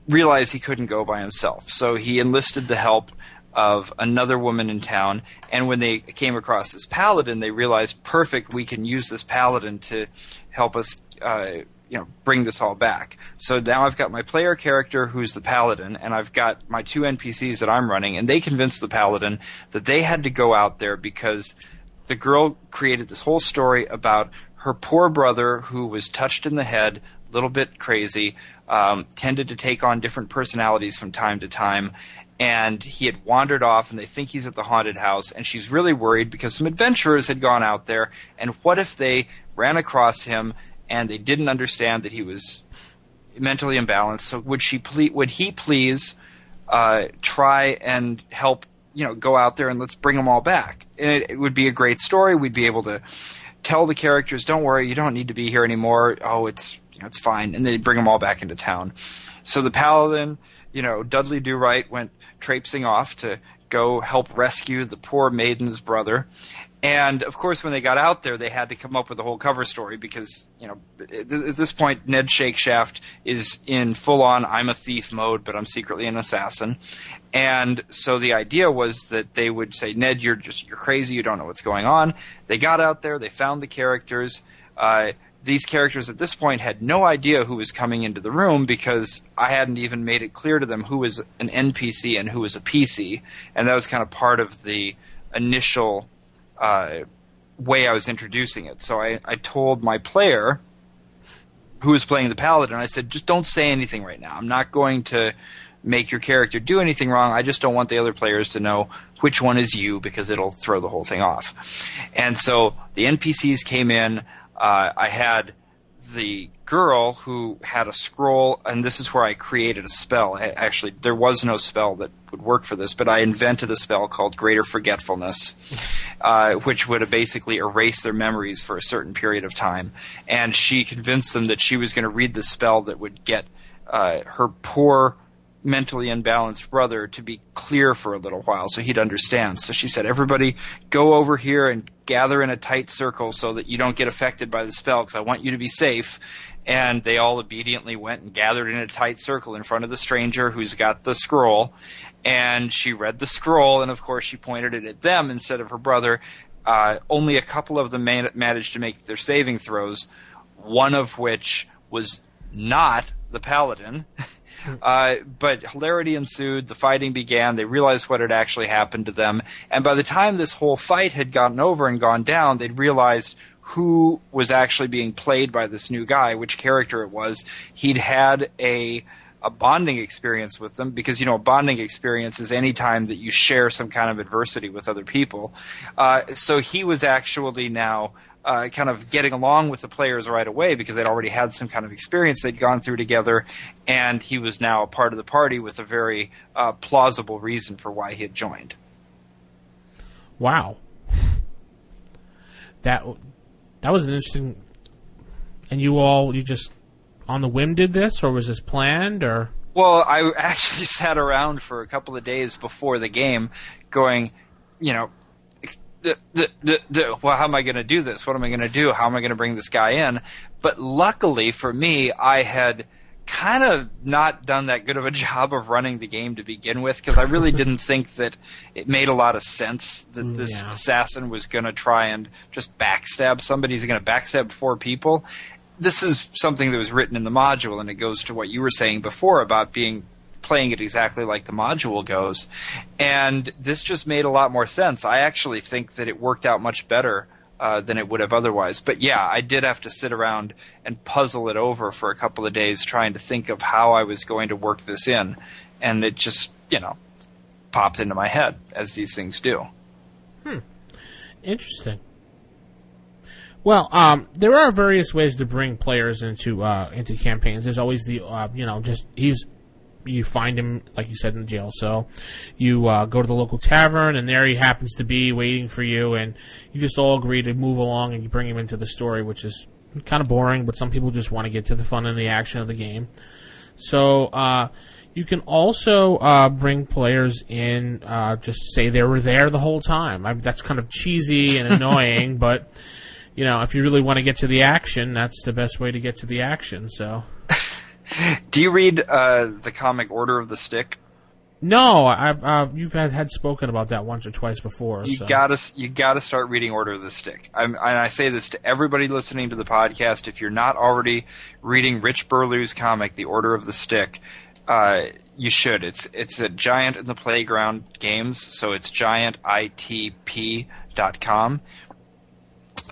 realized he couldn't go by himself. So he enlisted the help of another woman in town. And when they came across this paladin, they realized, perfect, we can use this paladin to help us uh, you know bring this all back. So now I've got my player character who's the paladin, and I've got my two NPCs that I'm running, and they convinced the paladin that they had to go out there because the girl created this whole story about her poor brother who was touched in the head, a little bit crazy, um, tended to take on different personalities from time to time. And he had wandered off, and they think he's at the haunted house. And she's really worried because some adventurers had gone out there. And what if they ran across him and they didn't understand that he was mentally imbalanced. So would she ple- would he please uh, try and help you know go out there and let's bring them all back? And it, it, would be a great story. We'd be able to tell the characters, "Don't worry, you don't need to be here anymore. Oh, it's you know, it's fine," and they bring them all back into town. So the paladin, you know, Dudley Do Right went traipsing off to go help rescue the poor maiden's brother. And of course, when they got out there, they had to come up with a whole cover story because, you know, at this point, Ned Shakeshaft is in full on I'm a thief mode, but I'm secretly an assassin. And so the idea was that they would say, Ned, you're just, you're crazy, you don't know what's going on. They got out there, they found the characters. Uh, these characters at this point had no idea who was coming into the room because I hadn't even made it clear to them who was an NPC and who was a PC. And that was kind of part of the initial uh, way I was introducing it. So I, I told my player, who was playing the paladin, I said, just don't say anything right now. I'm not going to make your character do anything wrong. I just don't want the other players to know which one is you because it'll throw the whole thing off. And so the NPCs came in. Uh, I had the girl who had a scroll, and this is where I created a spell. Actually, there was no spell that would work for this, but I invented a spell called Greater Forgetfulness, uh, which would have basically erase their memories for a certain period of time. And she convinced them that she was going to read the spell that would get uh, her poor mentally unbalanced brother to be clear for a little while so he'd understand. So she said, Everybody go over here and gather in a tight circle so that you don't get affected by the spell because I want you to be safe. And they all obediently went and gathered in a tight circle in front of the stranger who's got the scroll. And she read the scroll, and of course, she pointed it at them instead of her brother. Uh, only a couple of them man- managed to make their saving throws one of which was not the paladin. Uh, but hilarity ensued. The fighting began. They realized what had actually happened to them. And by the time this whole fight had gotten over and gone down, they'd realized who was actually being played by this new guy, which character it was. He'd had a a bonding experience with them because you know a bonding experience is any time that you share some kind of adversity with other people. Uh, so he was actually now uh, kind of getting along with the players right away because they'd already had some kind of experience they'd gone through together, and he was now a part of the party with a very uh, plausible reason for why he had joined. Wow, that that was an interesting. And you all, you just on the whim did this, or was this planned, or? Well, I actually sat around for a couple of days before the game, going, you know, the, the, the, well, how am I going to do this? What am I going to do? How am I going to bring this guy in? But luckily for me, I had kind of not done that good of a job of running the game to begin with because I really didn't think that it made a lot of sense that this Yeah. assassin was going to try and just backstab somebody. He's going to backstab four people. This is something that was written in the module, and it goes to what you were saying before about being playing it exactly like the module goes. And this just made a lot more sense. I actually think that it worked out much better uh, than it would have otherwise. But yeah, I did have to sit around and puzzle it over for a couple of days trying to think of how I was going to work this in. And it just, you know, popped into my head, as these things do. Hmm. Interesting. Well, um, there are various ways to bring players into uh, into campaigns. There's always the uh, you know just he's you find him like you said in the jail cell. You uh, go to the local tavern and there he happens to be waiting for you, and you just all agree to move along and you bring him into the story, which is kind of boring, but some people just want to get to the fun and the action of the game. So uh, you can also uh, bring players in, uh, just say they were there the whole time. I that's kind of cheesy and annoying, but you know, if you really want to get to the action, that's the best way to get to the action. So Do you read uh, the comic Order of the Stick? no, I've uh, you've had, had spoken about that once or twice before. You so. gotta you gotta start reading Order of the Stick. I'm, and I say this to everybody listening to the podcast. If you're not already reading Rich Burlew's comic, The Order of the Stick, uh, you should. It's it's a Giant in the Playground games, so it's giantitp.com.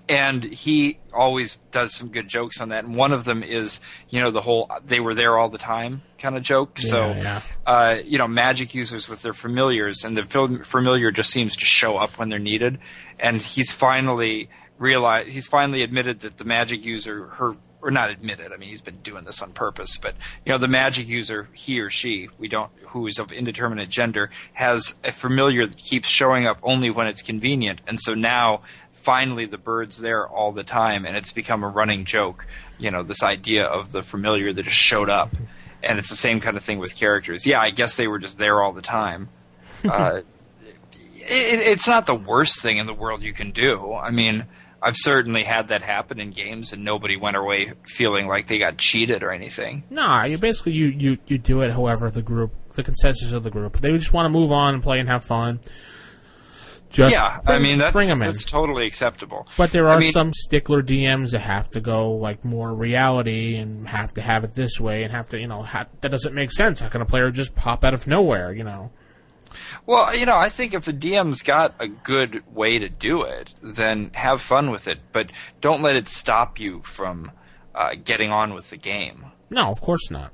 And he always does some good jokes on that. And one of them is, you know, the whole "they were there all the time" kind of joke. so, yeah. uh, you know, magic users with their familiars, and the familiar just seems to show up when they're needed. And he's finally realized, he's finally admitted that the magic user, her, or not admitted, I mean, he's been doing this on purpose, but, you know, the magic user, he or she, we don't, who is of indeterminate gender, has a familiar that keeps showing up only when it's convenient. And so now, finally, the bird's there all the time, and it's become a running joke, you know, this idea of the familiar that just showed up and it's the same kind of thing with characters. Yeah, I guess they were just there all the time. Uh, it, it's not the worst thing in the world you can do. I mean, I've certainly had that happen in games, and nobody went away feeling like they got cheated or anything. Nah, you basically you, you, you do it however the group the consensus of the group. They just want to move on and play and have fun. Just yeah, I mean that's bring 'em in. that's totally acceptable. But there I are mean- some stickler DMs that have to go like more reality and have to have it this way and have to you know ha- that doesn't make sense. How can a player just pop out of nowhere? You know. Well, you know, I think if the DM's got a good way to do it, then have fun with it, but don't let it stop you from uh, getting on with the game. No, of course not.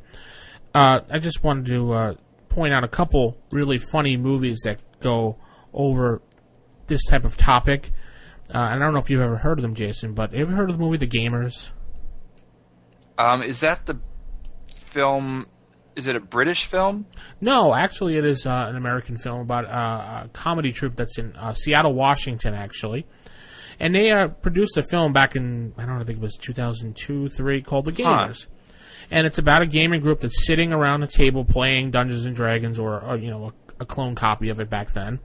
Uh, I just wanted to uh, point out a couple really funny movies that go over this type of topic. Uh, and I don't know if you've ever heard of them, Jason, but have you ever heard of the movie The Gamers? Um, is that the film? Is it a British film? No, actually, it is uh, an American film about uh, a comedy troupe that's in uh, Seattle, Washington, actually. And they uh, produced a film back in, I don't know, I think it was 2002, 3, called The Huh. Gamers. And it's about a gaming group that's sitting around a table playing Dungeons and Dragons or, or you know, a, a clone copy of it back then.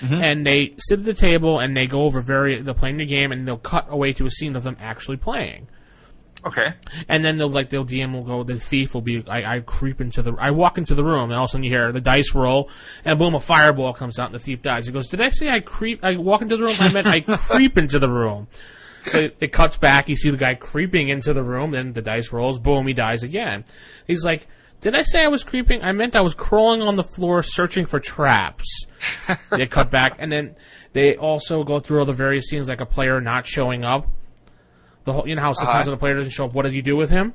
Mm-hmm. And they sit at the table and they go over very, they're playing the game and they'll cut away to a scene of them actually playing. Okay. And then they'll like they'll DM will go. The thief will be. I, I creep into the. I walk into the room, and all of a sudden you hear the dice roll, and boom, a fireball comes out, and the thief dies. He goes, "Did I say I creep? I walk into the room? I meant I creep into the room." so it, it cuts back. You see the guy creeping into the room. Then the dice rolls. Boom, he dies again. He's like, "Did I say I was creeping? I meant I was crawling on the floor searching for traps." they cut back, and then they also go through all the various scenes, like a player not showing up. The whole, you know how sometimes Uh-huh. when a player doesn't show up, what does you do with him?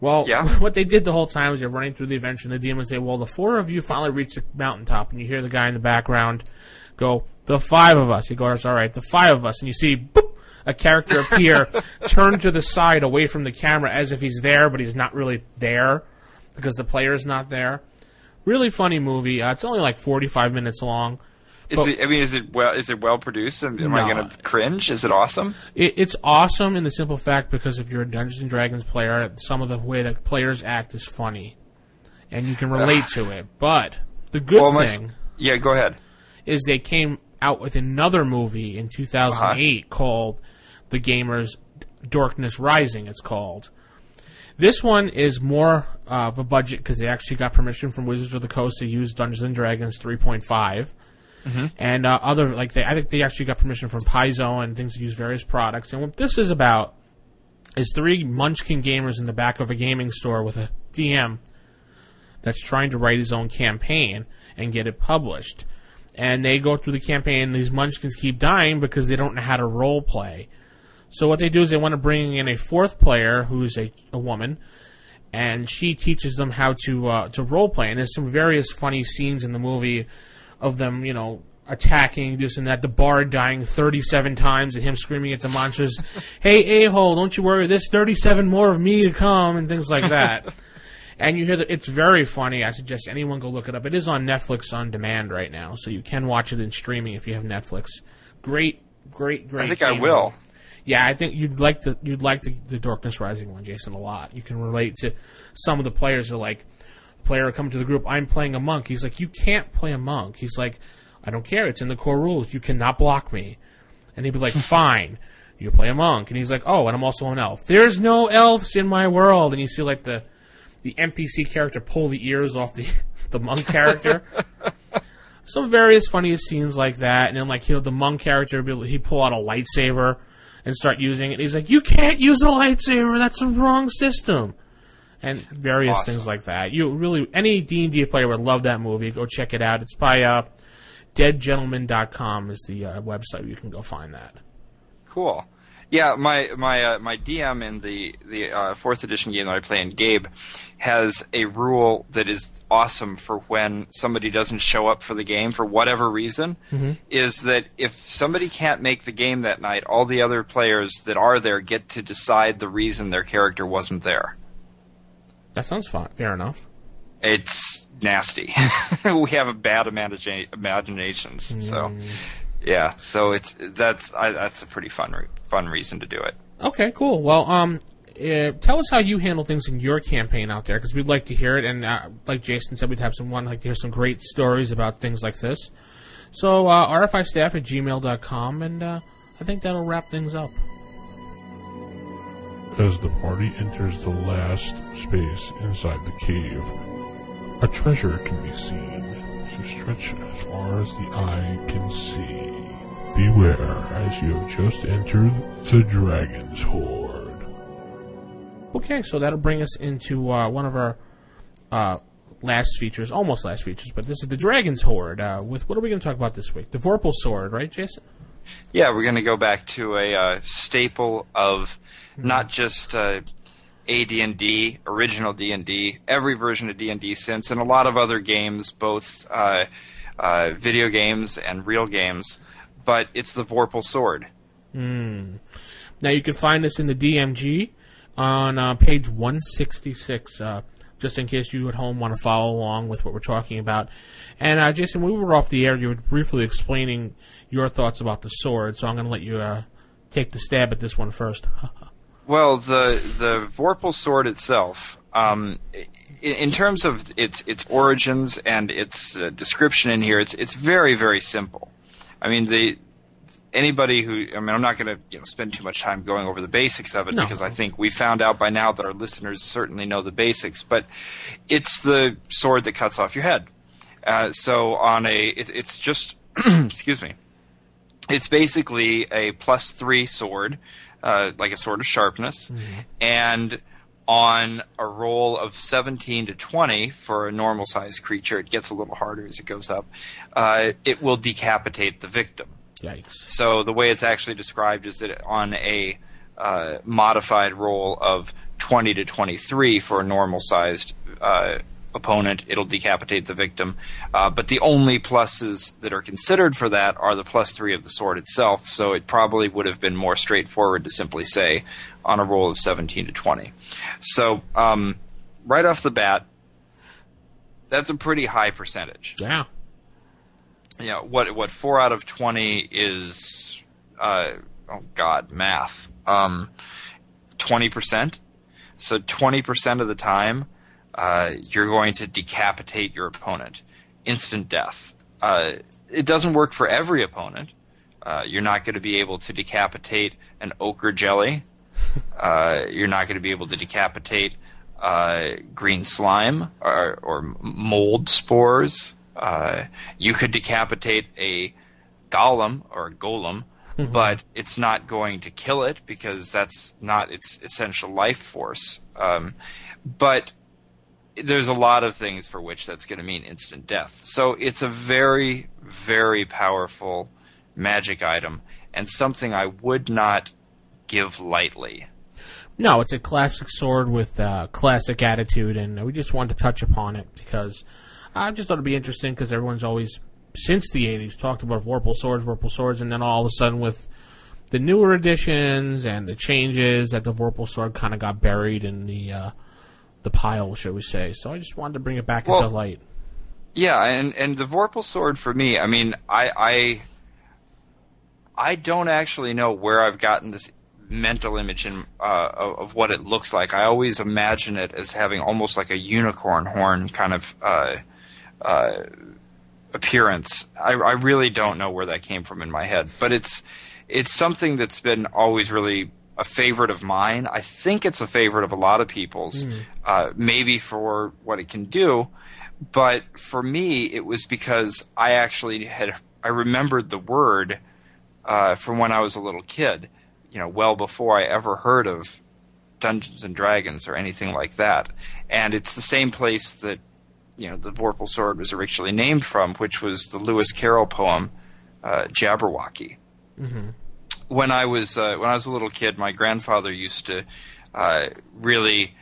Well, Yeah. what they did the whole time is you're running through the adventure, and the demons say, "Well, the four of you finally reached the mountaintop," and you hear the guy in the background go, "The five of us." He goes, "All right, the five of us," and you see boop, a character appear, turn to the side away from the camera as if he's there, but he's not really there because the player's not there. Really funny movie. Uh, it's only like 45 minutes long. Is But- it? I mean, is it well? Is it well produced? Am, am No. I going to cringe? Is it awesome? It, it's awesome in the simple fact because if you're a Dungeons and Dragons player, some of the way that players act is funny, and you can relate to it. But the good Well, my- thing Yeah, go ahead. is they came out with another movie in 2008 called The Gamers Darkness Rising. It's called. This one is more uh, of a budget because they actually got permission from Wizards of the Coast to use Dungeons and Dragons 3.5. And uh, other like they, I think they actually got permission from Paizo and things to use various products. And what this is about is three Munchkin gamers in the back of a gaming store with a DM that's trying to write his own campaign and get it published. And they go through the campaign, and these munchkins keep dying because they don't know how to role play. So what they do is they want to bring in a fourth player who's a, a woman, and she teaches them how to uh, to role play. And there's some various funny scenes in the movie of them, you know, attacking this and that. The bard dying 37 times and him screaming at the monsters, "Hey, a hole, don't you worry, there's 37 more of me to come," and things like that. and you hear that it's very funny. I suggest anyone go look it up. It is on Netflix on demand right now, so you can watch it in streaming if you have Netflix. Great, great, great. I think I will. Yeah, I think you'd like the you'd like the, the Darkness Rising one, Jason, a lot. You can relate to some of the players are like the player coming to the group. I'm playing a monk. He's like, you can't play a monk. He's like, I don't care. It's in the core rules. You cannot block me. And he'd be like, fine. You play a monk, and he's like, oh, and I'm also an elf. There's no elves in my world. And you see like the the NPC character pull the ears off the the monk character. Some various funniest scenes like that, and then like he'll the monk character be- he'd pull out a lightsaber and start using it. He's like, "You can't use a lightsaber. That's the wrong system." And various Awesome. things like that. You really any D and D player would love that movie. Go check it out. It's by uh, deadgentleman.com is the uh, website. You can go find that. Cool. Yeah, my my uh, my DM in the the uh, fourth edition game that I play in Gabe has a rule that is awesome for when somebody doesn't show up for the game for whatever reason. Is that if somebody can't make the game that night, all the other players that are there get to decide the reason their character wasn't there. That sounds fine. Fair enough. It's nasty. we have a bad imagina- imaginations, so yeah. So it's that's I, that's a pretty fun re- fun reason to do it. Okay, cool. Well, um, uh, tell us how you handle things in your campaign out there, because we'd like to hear it. And uh, like Jason said, we'd have some one like to hear some great stories about things like this. So uh, RFI staff at gmail.com, and uh, I think that'll wrap things up. As the party enters the last space inside the cave, a treasure can be seen to stretch as far as the eye can see. Beware as you have just entered the Dragon's Hoard. Okay, so that'll bring us into uh, one of our uh, last features, almost last features, but this is the Dragon's Hoard. Uh, with what are we going to talk about this week? The Vorpal Sword, right, Jason? Yeah, we're going to go back to a uh, staple of not just uh, AD&D, original D&D, every version of D&D since, and a lot of other games, both uh, uh, video games and real games. But it's the Vorpal Sword. Now you can find this in the DMG on uh, page 166, uh, just in case you at home want to follow along with what we're talking about. And uh, Jason, we were off the air, you were briefly explaining your thoughts about the sword, so I'm going to let you uh, take the stab at this one first. Well, the the Vorpal sword itself, um, i- in terms of its its origins and its uh, description in here, it's it's very very simple. I mean, the anybody who I mean, I'm not going to you know spend too much time going over the basics of it No. because I think we found out by now that our listeners certainly know the basics. But it's the sword that cuts off your head. Uh, so on a, it, it's just excuse me it's basically a plus three sword uh, like a sword of sharpness, and on a roll of 17 to 20 for a normal sized creature, it gets a little harder as it goes up. Uh, it will decapitate the victim. Yikes. So the way it's actually described is that on a uh, modified roll of 20 to 23 for a normal sized uh, opponent, it'll decapitate the victim. Uh, but the only pluses that are considered for that are the plus three of the sword itself. So it probably would have been more straightforward to simply say on a roll of 17 to 20. So um, right off the bat, that's a pretty high percentage Yeah. Yeah, what what four out of twenty is uh, oh god math um twenty percent so twenty percent of the time uh, you're going to decapitate your opponent. Instant death. Uh, it doesn't work for every opponent. Uh, you're not going to be able to decapitate an ochre jelly. Uh, you're not going to be able to decapitate uh, green slime or, or mold spores. Uh, you could decapitate a golem or a golem, but it's not going to kill it because that's not its essential life force. Um, but there's a lot of things for which that's going to mean instant death. So it's a very, very powerful magic item and something I would not give lightly. No, it's a classic sword with uh, classic attitude, and we just wanted to touch upon it because I just thought it'd be interesting because everyone's always, since the 80s, talked about Vorpal swords, Vorpal swords, and then all of a sudden with the newer editions and the changes, that the Vorpal sword kind of got buried in the uh, the pile, shall we say. So I just wanted to bring it back Well- into light. Yeah, and and the Vorpal sword for me, I mean, I I I don't actually know where I've gotten this mental image in uh, of, of what it looks like. I always imagine it as having almost like a unicorn horn kind of uh, uh, appearance. I, I really don't know where that came from in my head, but it's it's something that's been always really a favorite of mine. I think it's a favorite of a lot of people's. Uh, maybe for what it can do, but for me, it was because I actually had I remembered the word uh, from when I was a little kid. You know, well before I ever heard of Dungeons and Dragons or anything like that. And it's the same place that you know the Vorpal sword was originally named from, which was the Lewis Carroll poem uh, Jabberwocky. When I was uh, when I was a little kid, my grandfather used to uh, really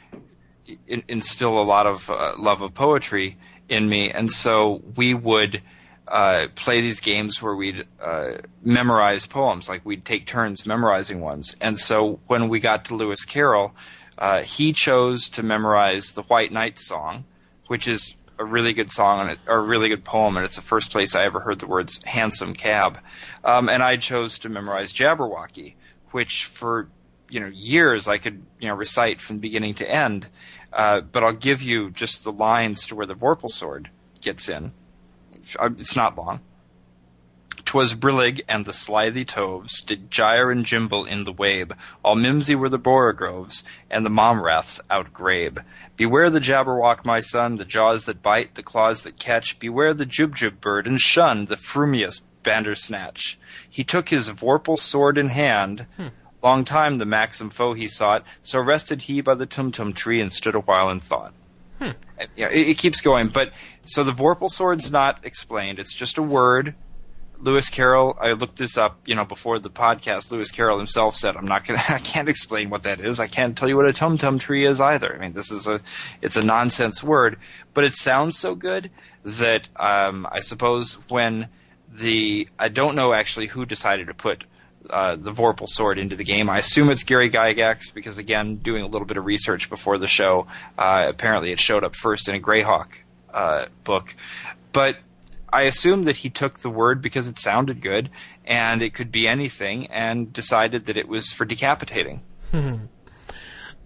in- instill a lot of uh, love of poetry in me, and so we would uh, play these games where we'd uh, memorize poems, like we'd take turns memorizing ones. And so when we got to Lewis Carroll, uh, he chose to memorize the White Knight song, which is a really good song and it, a really good poem, and it's the first place I ever heard the words "hansom cab." Um, and I chose to memorize Jabberwocky, which for you know years I could you know recite from beginning to end. Uh, but I'll give you just the lines to where the Vorpal sword gets in. Uh, It's not long. 'Twas Brillig and the slithy toves did gyre and gimble in the wabe. All mimsy were the borogoves, and the mome raths outgrabe. Beware the jabberwock, my son, the jaws that bite, the claws that catch. Beware the jubjub bird, and shun the frumious bandersnatch. He took his vorpal sword in hand. Long time the manxome foe he sought, so rested he by the tumtum tree and stood a while in thought. You know, it, it keeps going, but so the vorpal sword's not explained. It's just a word. Lewis Carroll, I looked this up, you know, before the podcast. Lewis Carroll himself said, "I'm not gonna, I can't explain what that is. I can't tell you what a tum tum tree is either. I mean, this is a, it's a nonsense word, but it sounds so good that um, I suppose when the, I don't know actually who decided to put uh, the Vorpal sword into the game. I assume it's Gary Gygax because, again, doing a little bit of research before the show, uh, apparently it showed up first in a Greyhawk uh, book. But I assume that he took the word because it sounded good and it could be anything and decided that it was for decapitating.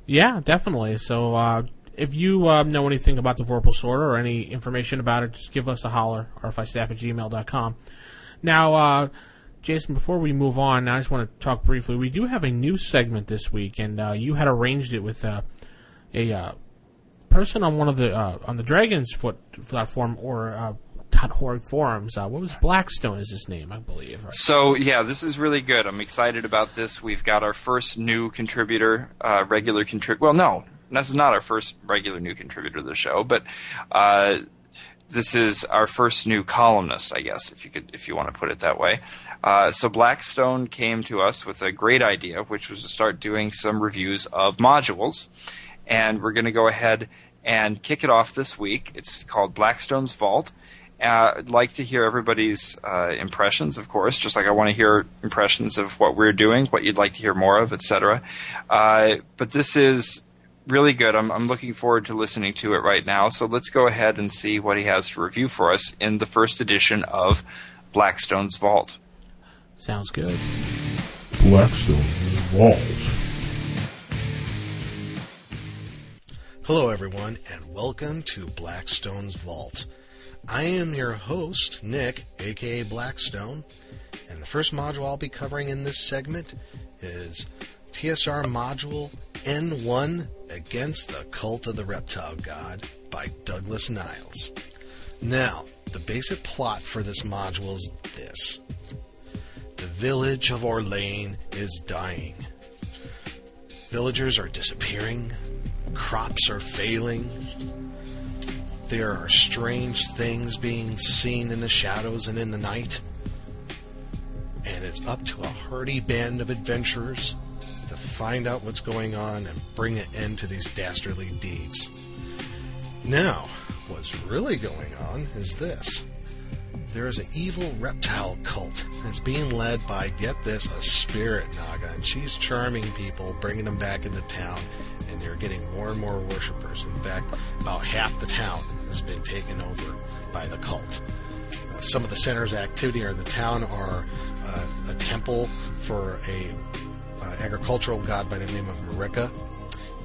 Yeah, definitely. So uh, if you um, know anything about the Vorpal Sword or any information about it, just give us a holler, rfistaff at gmail.com. Now, uh, Jason, before we move on, I just want to talk briefly. We do have a new segment this week, and uh, you had arranged it with uh, a uh, person on one of the uh, on the Dragonsfoot platform, or uh, org forums. What was Blackstone? Is his name, I believe. Right? So yeah, this is really good. I'm excited about this. We've got our first new contributor, regular contributor. Well, no, this is not our first regular new contributor to the show, but this is our first new columnist, I guess, if you could, if you want to put it that way. Uh, so Blackstone came to us with a great idea, which was to start doing some reviews of modules, and we're going to go ahead and kick it off this week. It's called Blackstone's Vault. Uh, I'd like to hear everybody's uh, impressions, of course, just like I want to hear impressions of what we're doing, what you'd like to hear more of, etc. Uh, but this is really good. I'm, I'm looking forward to listening to it right now. So let's go ahead and see what he has to review for us in the first edition of Blackstone's Vault. Sounds good. Blackstone's Vault. Hello, everyone, and welcome to Blackstone's Vault. I am your host, Nick, aka Blackstone, and the first module I'll be covering in this segment is TSR Module N1 Against the Cult of the Reptile God by Douglas Niles. Now, the basic plot for this module is this The village of Orlane is dying. Villagers are disappearing, crops are failing. There are strange things being seen in the shadows and in the night. And it's up to a hardy band of adventurers find out what's going on and bring an end to these dastardly deeds. Now, what's really going on is this. There is an evil reptile cult that's being led by, get this, a spirit naga, and she's charming people, bringing them back into town, and they're getting more and more worshippers. In fact, about half the town has been taken over by the cult. Some of the centers activity in the town are uh, a temple for a uh, agricultural god by the name of Merikka,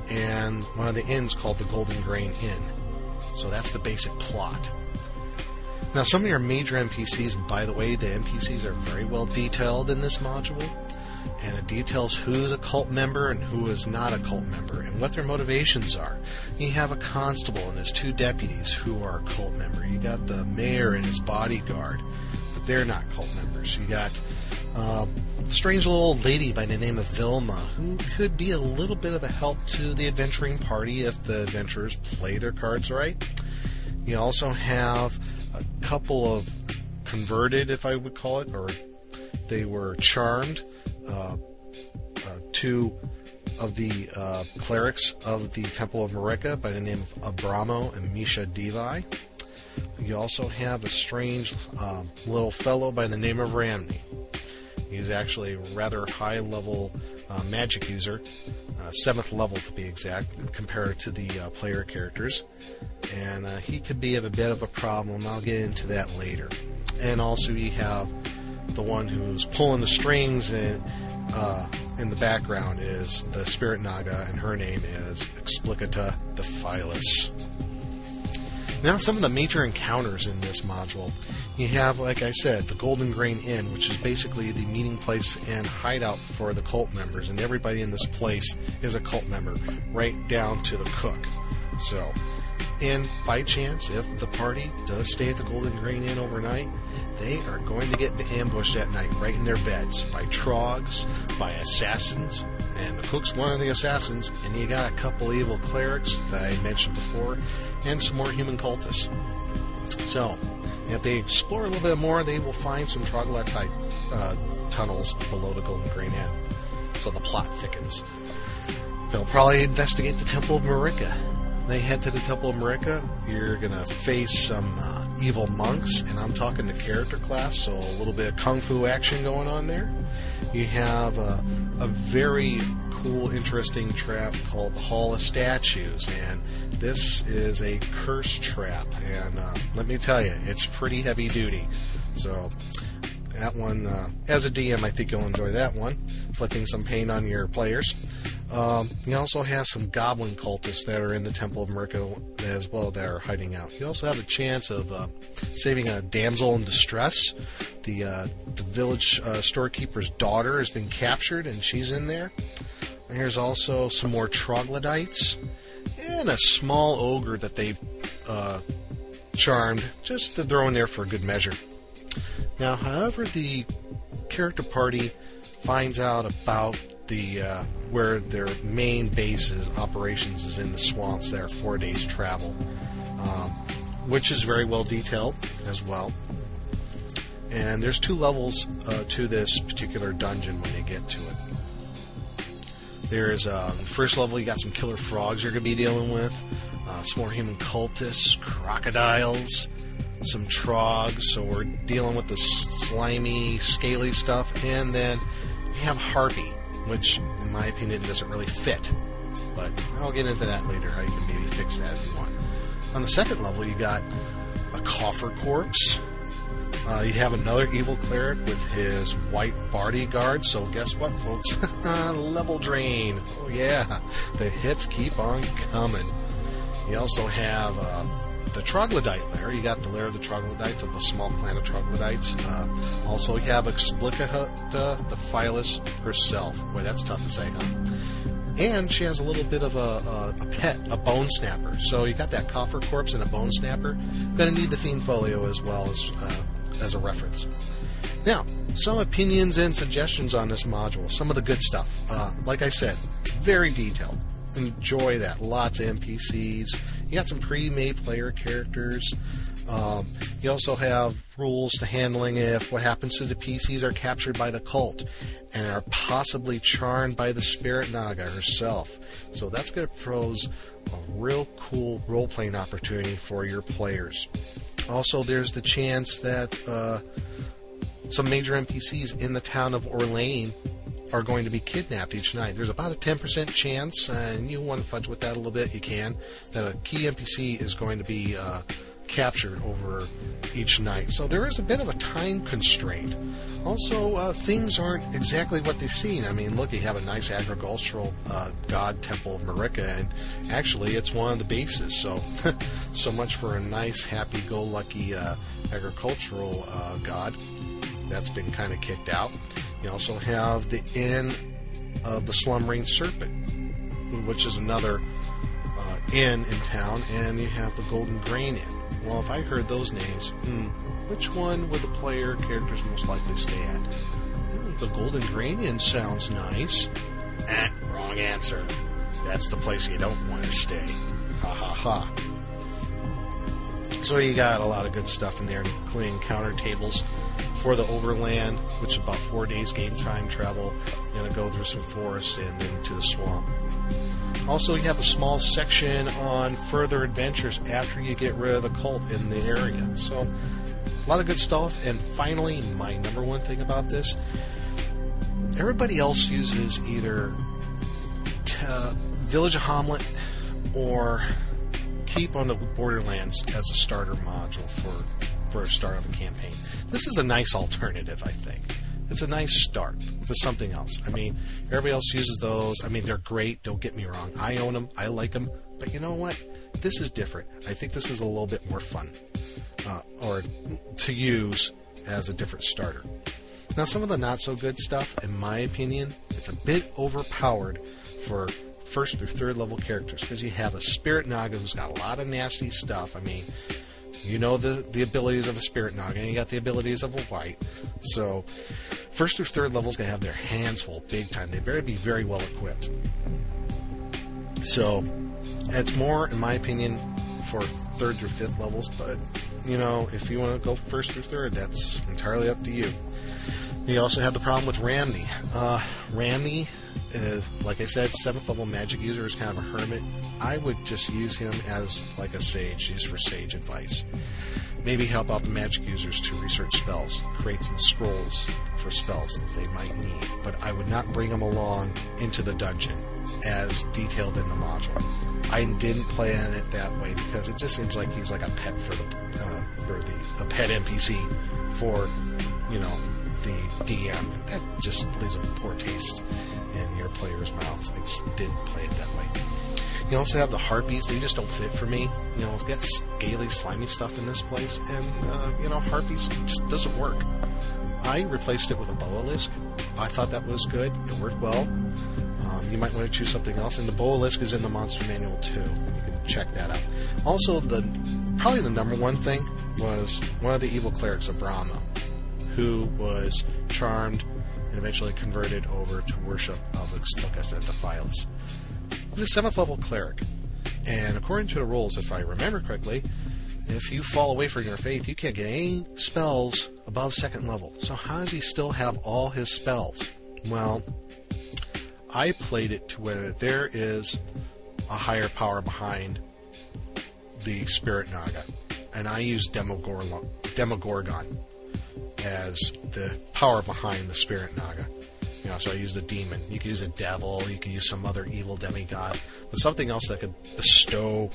and one of the inns called the Golden Grain Inn. So that's the basic plot. Now, some of your major NPCs, and by the way, the NPCs are very well detailed in this module, and it details who's a cult member and who is not a cult member, and what their motivations are. You have a constable and his two deputies who are a cult member. You got the mayor and his bodyguard, but they're not cult members. You got a strange little old lady by the name of Vilma, who could be a little bit of a help to the adventuring party if the adventurers play their cards right. You also have a couple of converted, if I would call it, or they were charmed. Uh, uh, two of the uh, clerics of the Temple of Merikka by the name of Abramo and Misha Devi. You also have a strange um, little fellow by the name of Ramney. He's actually a rather high level uh, magic user, uh, seventh level to be exact, compared to the uh, player characters. And uh, he could be of a bit of a problem. I'll get into that later. And also, you have the one who's pulling the strings in, uh, in the background is the Spirit Naga, and her name is Explictica Defilus. Now, some of the major encounters in this module. You have, like I said, the Golden Grain Inn, which is basically the meeting place and hideout for the cult members, and everybody in this place is a cult member, right down to the cook. So, and by chance, if the party does stay at the Golden Grain Inn overnight, they are going to get ambushed at night right in their beds by trogs, by assassins, and the cook's one of the assassins, and you got a couple evil clerics that I mentioned before, and some more human cultists. So, if they explore a little bit more, they will find some troglodyte uh, tunnels below the Golden Grain Inn. So the plot thickens. They'll probably investigate the Temple of Merikka. They head to the Temple of Merikka. You're going to face some uh, evil monks, and I'm talking the character class, so a little bit of kung fu action going on there. You have a, a very cool, interesting trap called the Hall of Statues, and this is a curse trap. And uh, let me tell you, it's pretty heavy duty. So that one, uh, as a DM, I think you'll enjoy that one, flicking some pain on your players. Um, you also have some goblin cultists that are in the Temple of Merikka as well that are hiding out. You also have a chance of uh, saving a damsel in distress. The, uh, the village uh, storekeeper's daughter has been captured and she's in there. There's also some more troglodytes and a small ogre that they've uh, charmed, just to throw in there for good measure. Now, however, the character party finds out about the uh, where their main base is operations is in the swamps. There, four days travel, um, which is very well detailed as well. And there's two levels uh, to this particular dungeon when you get to it. There's uh, the first level, you got some killer frogs you're to be dealing with, uh, some more human cultists, crocodiles, some trogs. So we're dealing with the slimy, scaly stuff, and then you have harpy, which, in my opinion, doesn't really fit. But I'll get into that later. How you can maybe fix that if you want. On the second level, you got a coffer corpse. Uh, you have another evil cleric with his wight bodyguard. So guess what, folks? Level drain. Oh yeah, the hits keep on coming. You also have uh, the troglodyte lair. You got the lair of the troglodytes of the small clan of troglodytes. Uh, also, you have Explictica, the Phyllis herself. Boy, that's tough to say, huh? And she has a little bit of a, a, a pet, a bone snapper. So you got that coffer corpse and a bone snapper. Going to need the fiend folio as well as uh, as a reference. Now, some opinions and suggestions on this module. Some of the good stuff. Uh, like I said, very detailed. Enjoy that. Lots of NPCs. You got some pre-made player characters. Um, you also have rules to handling if what happens to the PCs are captured by the cult and are possibly charmed by the spirit Naga herself. So that's going to pose a real cool role playing opportunity for your players. Also, there's the chance that uh, some major NPCs in the town of Orlane are going to be kidnapped each night. There's about a 10% chance, and you want to fudge with that a little bit, you can, that a key NPC is going to be uh, captured over each night. So there is a bit of a time constraint. Also, uh, things aren't exactly what they seem. I mean, look, you have a nice agricultural uh, god temple of Merikka, and actually, it's one of the bases. So, so much for a nice, happy-go-lucky uh, agricultural uh, god that's been kind of kicked out. You also have the Inn of the Slumbering Serpent, which is another uh, inn in town, and you have the Golden Grain Inn. Well, if I heard those names, hmm, which one would the player characters most likely stay at? Hmm, the Golden Grain Inn sounds nice. Eh, wrong answer. That's the place you don't want to stay. Ha ha ha. So you got a lot of good stuff in there, including counter tables for the overland, which is about four days game time travel. You're going to go through some forests and then to the swamp. Also, you have a small section on further adventures after you get rid of the cult in the area. So, a lot of good stuff. And finally, my number one thing about this everybody else uses either t- uh, Village of Hommlet or Keep on the Borderlands as a starter module for, for a start of a campaign. This is a nice alternative, I think. It's a nice start to something else. I mean, everybody else uses those. I mean, they're great. Don't get me wrong. I own them. I like them. But you know what? This is different. I think this is a little bit more fun, uh, or to use as a different starter. Now, some of the not so good stuff, in my opinion, it's a bit overpowered for first through third level characters because you have a Spirit Naga who's got a lot of nasty stuff. I mean, you know the, the abilities of a Spirit Naga, you got the abilities of a wight. So, first through third level is going to have their hands full big time. They better be very well equipped. So, it's more, in my opinion, for third through fifth levels, but, you know, if you want to go first through third, that's entirely up to you. You also have the problem with Ramney. Uh, Ramney is, like I said, seventh level magic user is kind of a hermit. I would just use him as like a sage, used for sage advice. Maybe help out the magic users to research spells, create some scrolls for spells that they might need. But I would not bring him along into the dungeon as detailed in the module. I didn't plan it that way because it just seems like he's like a pet for the uh, for the a pet NPC for you know the DM, that just leaves a poor taste your player's mouths. I just didn't play it that way. You also have the harpies; they just don't fit for me. You know, get scaly, slimy stuff in this place, and uh, you know, harpies just doesn't work. I replaced it with a Boalisk. I thought that was good. It worked well. Um, you might want to choose something else. And the Boalisk is in the Monster Manual too. You can check that out. Also, the probably the number one thing was one of the evil clerics of Brahma, who was charmed and eventually converted over to worship like I said, Defilus. He's a seventh level cleric, and according to the rules, if I remember correctly, if you fall away from your faith, you can't get any spells above second level. So how does he still have all his spells? Well, I played it to where there is a higher power behind the Spirit Naga, and I use Demogorgon as the power behind the Spirit Naga. You know, so I used a demon. You could use a devil. You could use some other evil demigod, but something else that could bestow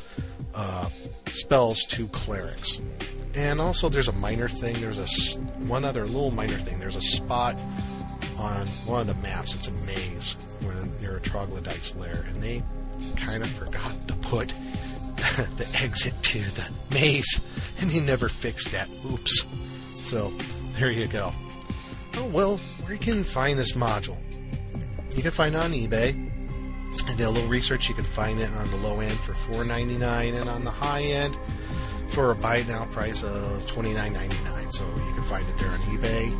uh, spells to clerics. And also, there's a minor thing. There's a one other little minor thing. There's a spot on one of the maps. It's a maze near a troglodyte's lair, and they kind of forgot to put the exit to the maze, and they never fixed that. Oops. So there you go. Oh well, where you can find this module? You can find it on eBay. I did a little research. You can find it on the low end for $4.99, and on the high end for a buy it now price of $29.99. So you can find it there on eBay.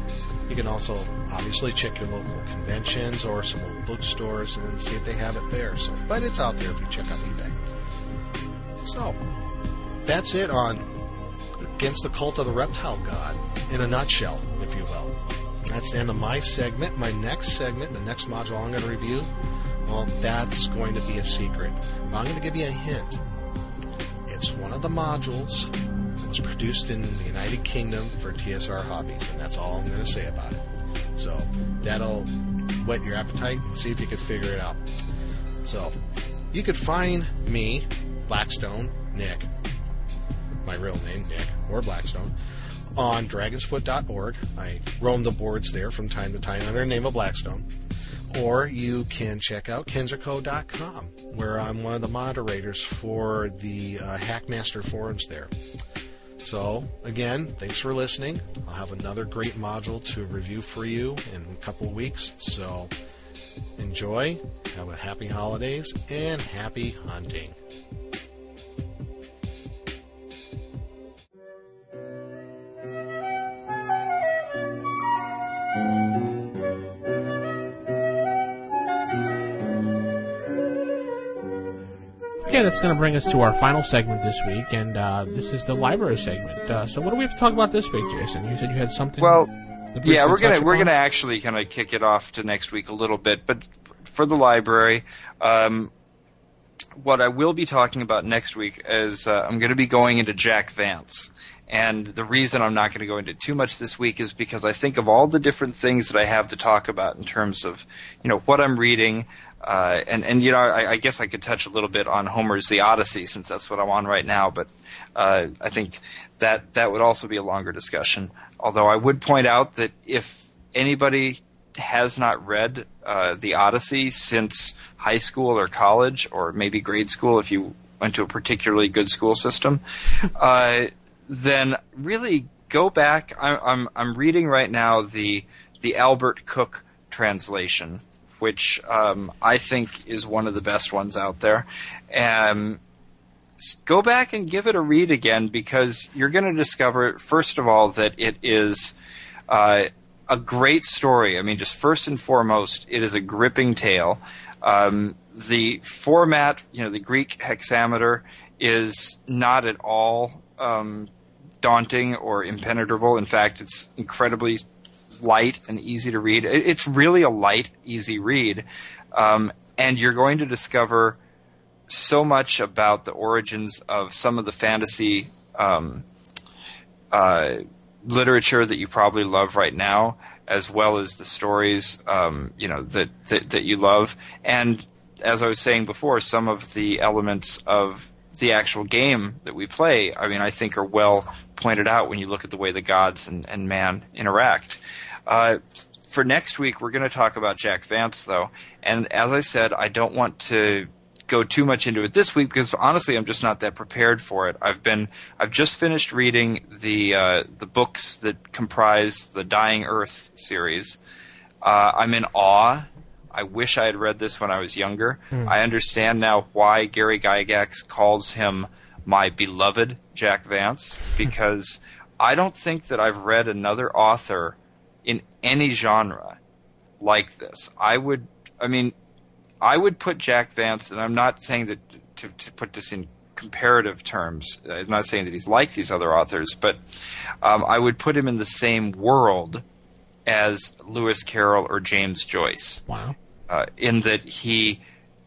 You can also obviously check your local conventions or some old bookstores and see if they have it there. So, but it's out there if you check on eBay. So that's it on against the cult of the reptile god in a nutshell, if you will. That's the end of my segment. My next segment, the next module I'm going to review, well, that's going to be a secret. But I'm going to give you a hint. It's one of the modules that was produced in the United Kingdom for TSR Hobbies, and that's all I'm going to say about it. So that'll whet your appetite and see if you can figure it out. So you could find me, Blackstone, Nick, my real name, Nick, or Blackstone, on dragonsfoot.org. I roam the boards there from time to time under the name of Blackstone. Or you can check out kenzerco.com, where I'm one of the moderators for the uh, Hackmaster forums there. So, again, thanks for listening. I'll have another great module to review for you in a couple of weeks. So, enjoy, have a happy holidays, and happy hunting. That's going to bring us to our final segment this week, and uh, this is the library segment. Uh, so, what do we have to talk about this week, Jason? You said you had something. Well, we yeah, we're gonna we're upon? gonna actually kind of kick it off to next week a little bit, but for the library, um, what I will be talking about next week is uh, I'm going to be going into Jack Vance. And the reason I'm not going to go into too much this week is because I think of all the different things that I have to talk about in terms of, you know, what I'm reading, uh, and and you know, I, I guess I could touch a little bit on Homer's The Odyssey since that's what I'm on right now. But uh, I think that that would also be a longer discussion. Although I would point out that if anybody has not read uh, The Odyssey since high school or college, or maybe grade school if you went to a particularly good school system, uh, then really go back. I'm, I'm I'm reading right now the the Albert Cook translation, which um, I think is one of the best ones out there. Um, go back and give it a read again because you're going to discover, first of all, that it is uh, a great story. I mean, just first and foremost, it is a gripping tale. Um, the format, you know, the Greek hexameter is not at all um, daunting or impenetrable. In fact, it's incredibly light and easy to read. It's really a light, easy read, um, and you're going to discover so much about the origins of some of the fantasy um, uh, literature that you probably love right now, as well as the stories um, you know that, that that you love. And as I was saying before, some of the elements of the actual game that we play, I mean, I think are well pointed out when you look at the way the gods and, and man interact. Uh, for next week, we're going to talk about Jack Vance, though. And as I said, I don't want to go too much into it this week because honestly, I'm just not that prepared for it. I've been, I've just finished reading the uh, the books that comprise the Dying Earth series. Uh, I'm in awe. I wish I had read this when I was younger. I understand now why Gary Gygax calls him my beloved Jack Vance because I don't think that I've read another author in any genre like this. I would, I mean, I would put Jack Vance, and I'm not saying that to, to put this in comparative terms. I'm not saying that he's like these other authors, but um, I would put him in the same world as Lewis Carroll or James Joyce. Wow. Uh, in that he,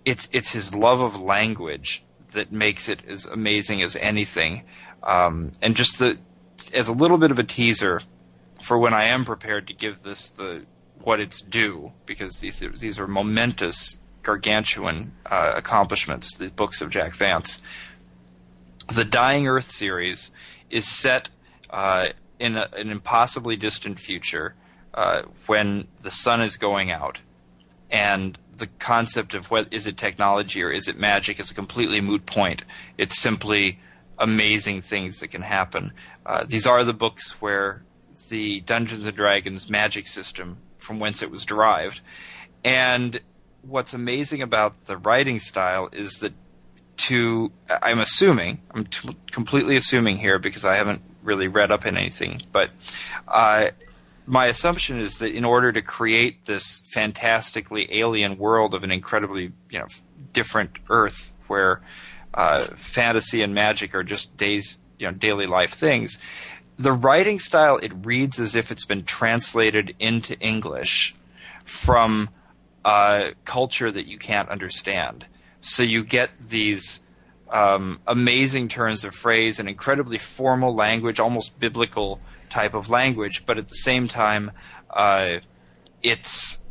it's it's his love of language that makes it as amazing as anything, um, and just the as a little bit of a teaser for when I am prepared to give this the what it's due because these these are momentous, gargantuan uh, accomplishments. The books of Jack Vance. The Dying Earth series is set uh, in a, an impossibly distant future uh, when the sun is going out, and the concept of what is it technology or is it magic is a completely moot point. It's simply amazing things that can happen. Uh, these are the books where the Dungeons and Dragons magic system, from whence it was derived, and what's amazing about the writing style is that to I'm assuming I'm t- completely assuming here because I haven't really read up in anything, but uh, my assumption is that in order to create this fantastically alien world of an incredibly you know different Earth where uh, fantasy and magic are just days you know daily life things, the writing style it reads as if it's been translated into English from a culture that you can't understand. So you get these um, amazing turns of phrase and incredibly formal language, almost biblical type of language, but at the same time, uh, it's it, it,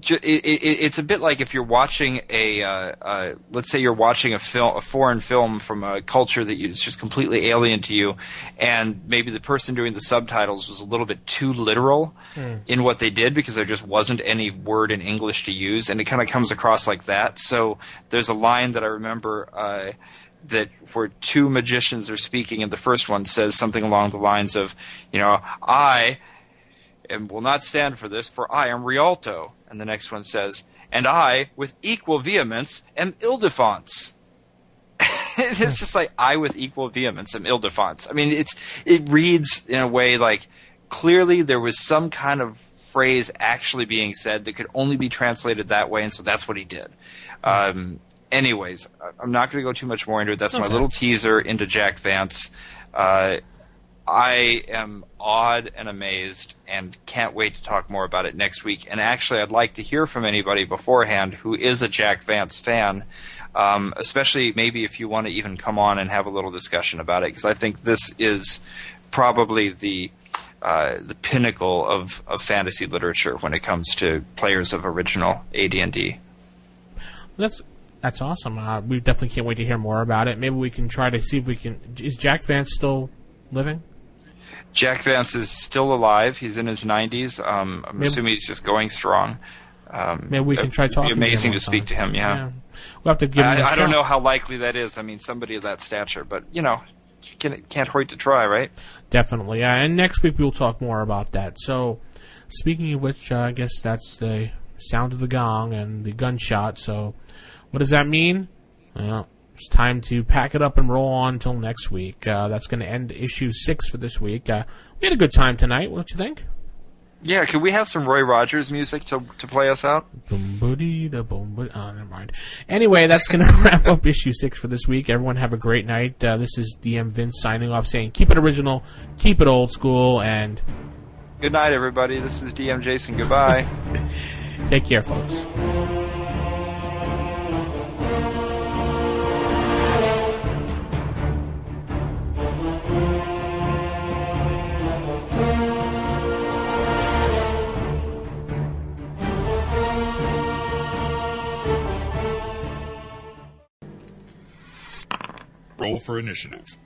it's a bit like if you're watching a uh, uh, let's say you're watching a film a foreign film from a culture that is just completely alien to you and maybe the person doing the subtitles was a little bit too literal mm. in what they did because there just wasn't any word in English to use and it kind of comes across like that so there's a line that I remember uh, that where two magicians are speaking and the first one says something along the lines of you know I and will not stand for this, for I am Rhialto. And the next one says, and I, with equal vehemence, am Ildefonse. it's just like I with equal vehemence am Ildefonse. I mean, it's it reads in a way like clearly there was some kind of phrase actually being said that could only be translated that way, and so that's what he did. Um, anyways, I'm not going to go too much more into it. That's okay. my little teaser into Jack Vance. Uh, I am awed and amazed and can't wait to talk more about it next week. And actually, I'd like to hear from anybody beforehand who is a Jack Vance fan, um, especially maybe if you want to even come on and have a little discussion about it, because I think this is probably the uh, the pinnacle of, of fantasy literature when it comes to players of original AD&D. That's that's awesome. Uh, we definitely can't wait to hear more about it. Maybe we can try to see if we can. Is Jack Vance still living? Jack Vance is still alive. He's in his 90s. Um, I'm maybe, assuming he's just going strong. Um, maybe we can try talking. It'd be amazing to, to speak to him. Yeah. yeah. We'll have to give. I, I don't know how likely that is. I mean, somebody of that stature, but you know, can, can't hurt to try, right? Definitely. Yeah. And next week we'll talk more about that. So, speaking of which, uh, I guess that's the sound of the gong and the gunshot. So, what does that mean? Well, it's time to pack it up and roll on until next week. Uh, that's going to end issue six for this week. Uh, we had a good time tonight. What do you think? Yeah, could we have some Roy Rogers music to to play us out? Boom, booty the boom, boom, oh, never mind. Anyway, that's going to wrap up issue six for this week. Everyone have a great night. Uh, this is DM Vince signing off, saying keep it original, keep it old school, and good night, everybody. This is DM Jason. Goodbye. Take care, folks. Roll for initiative.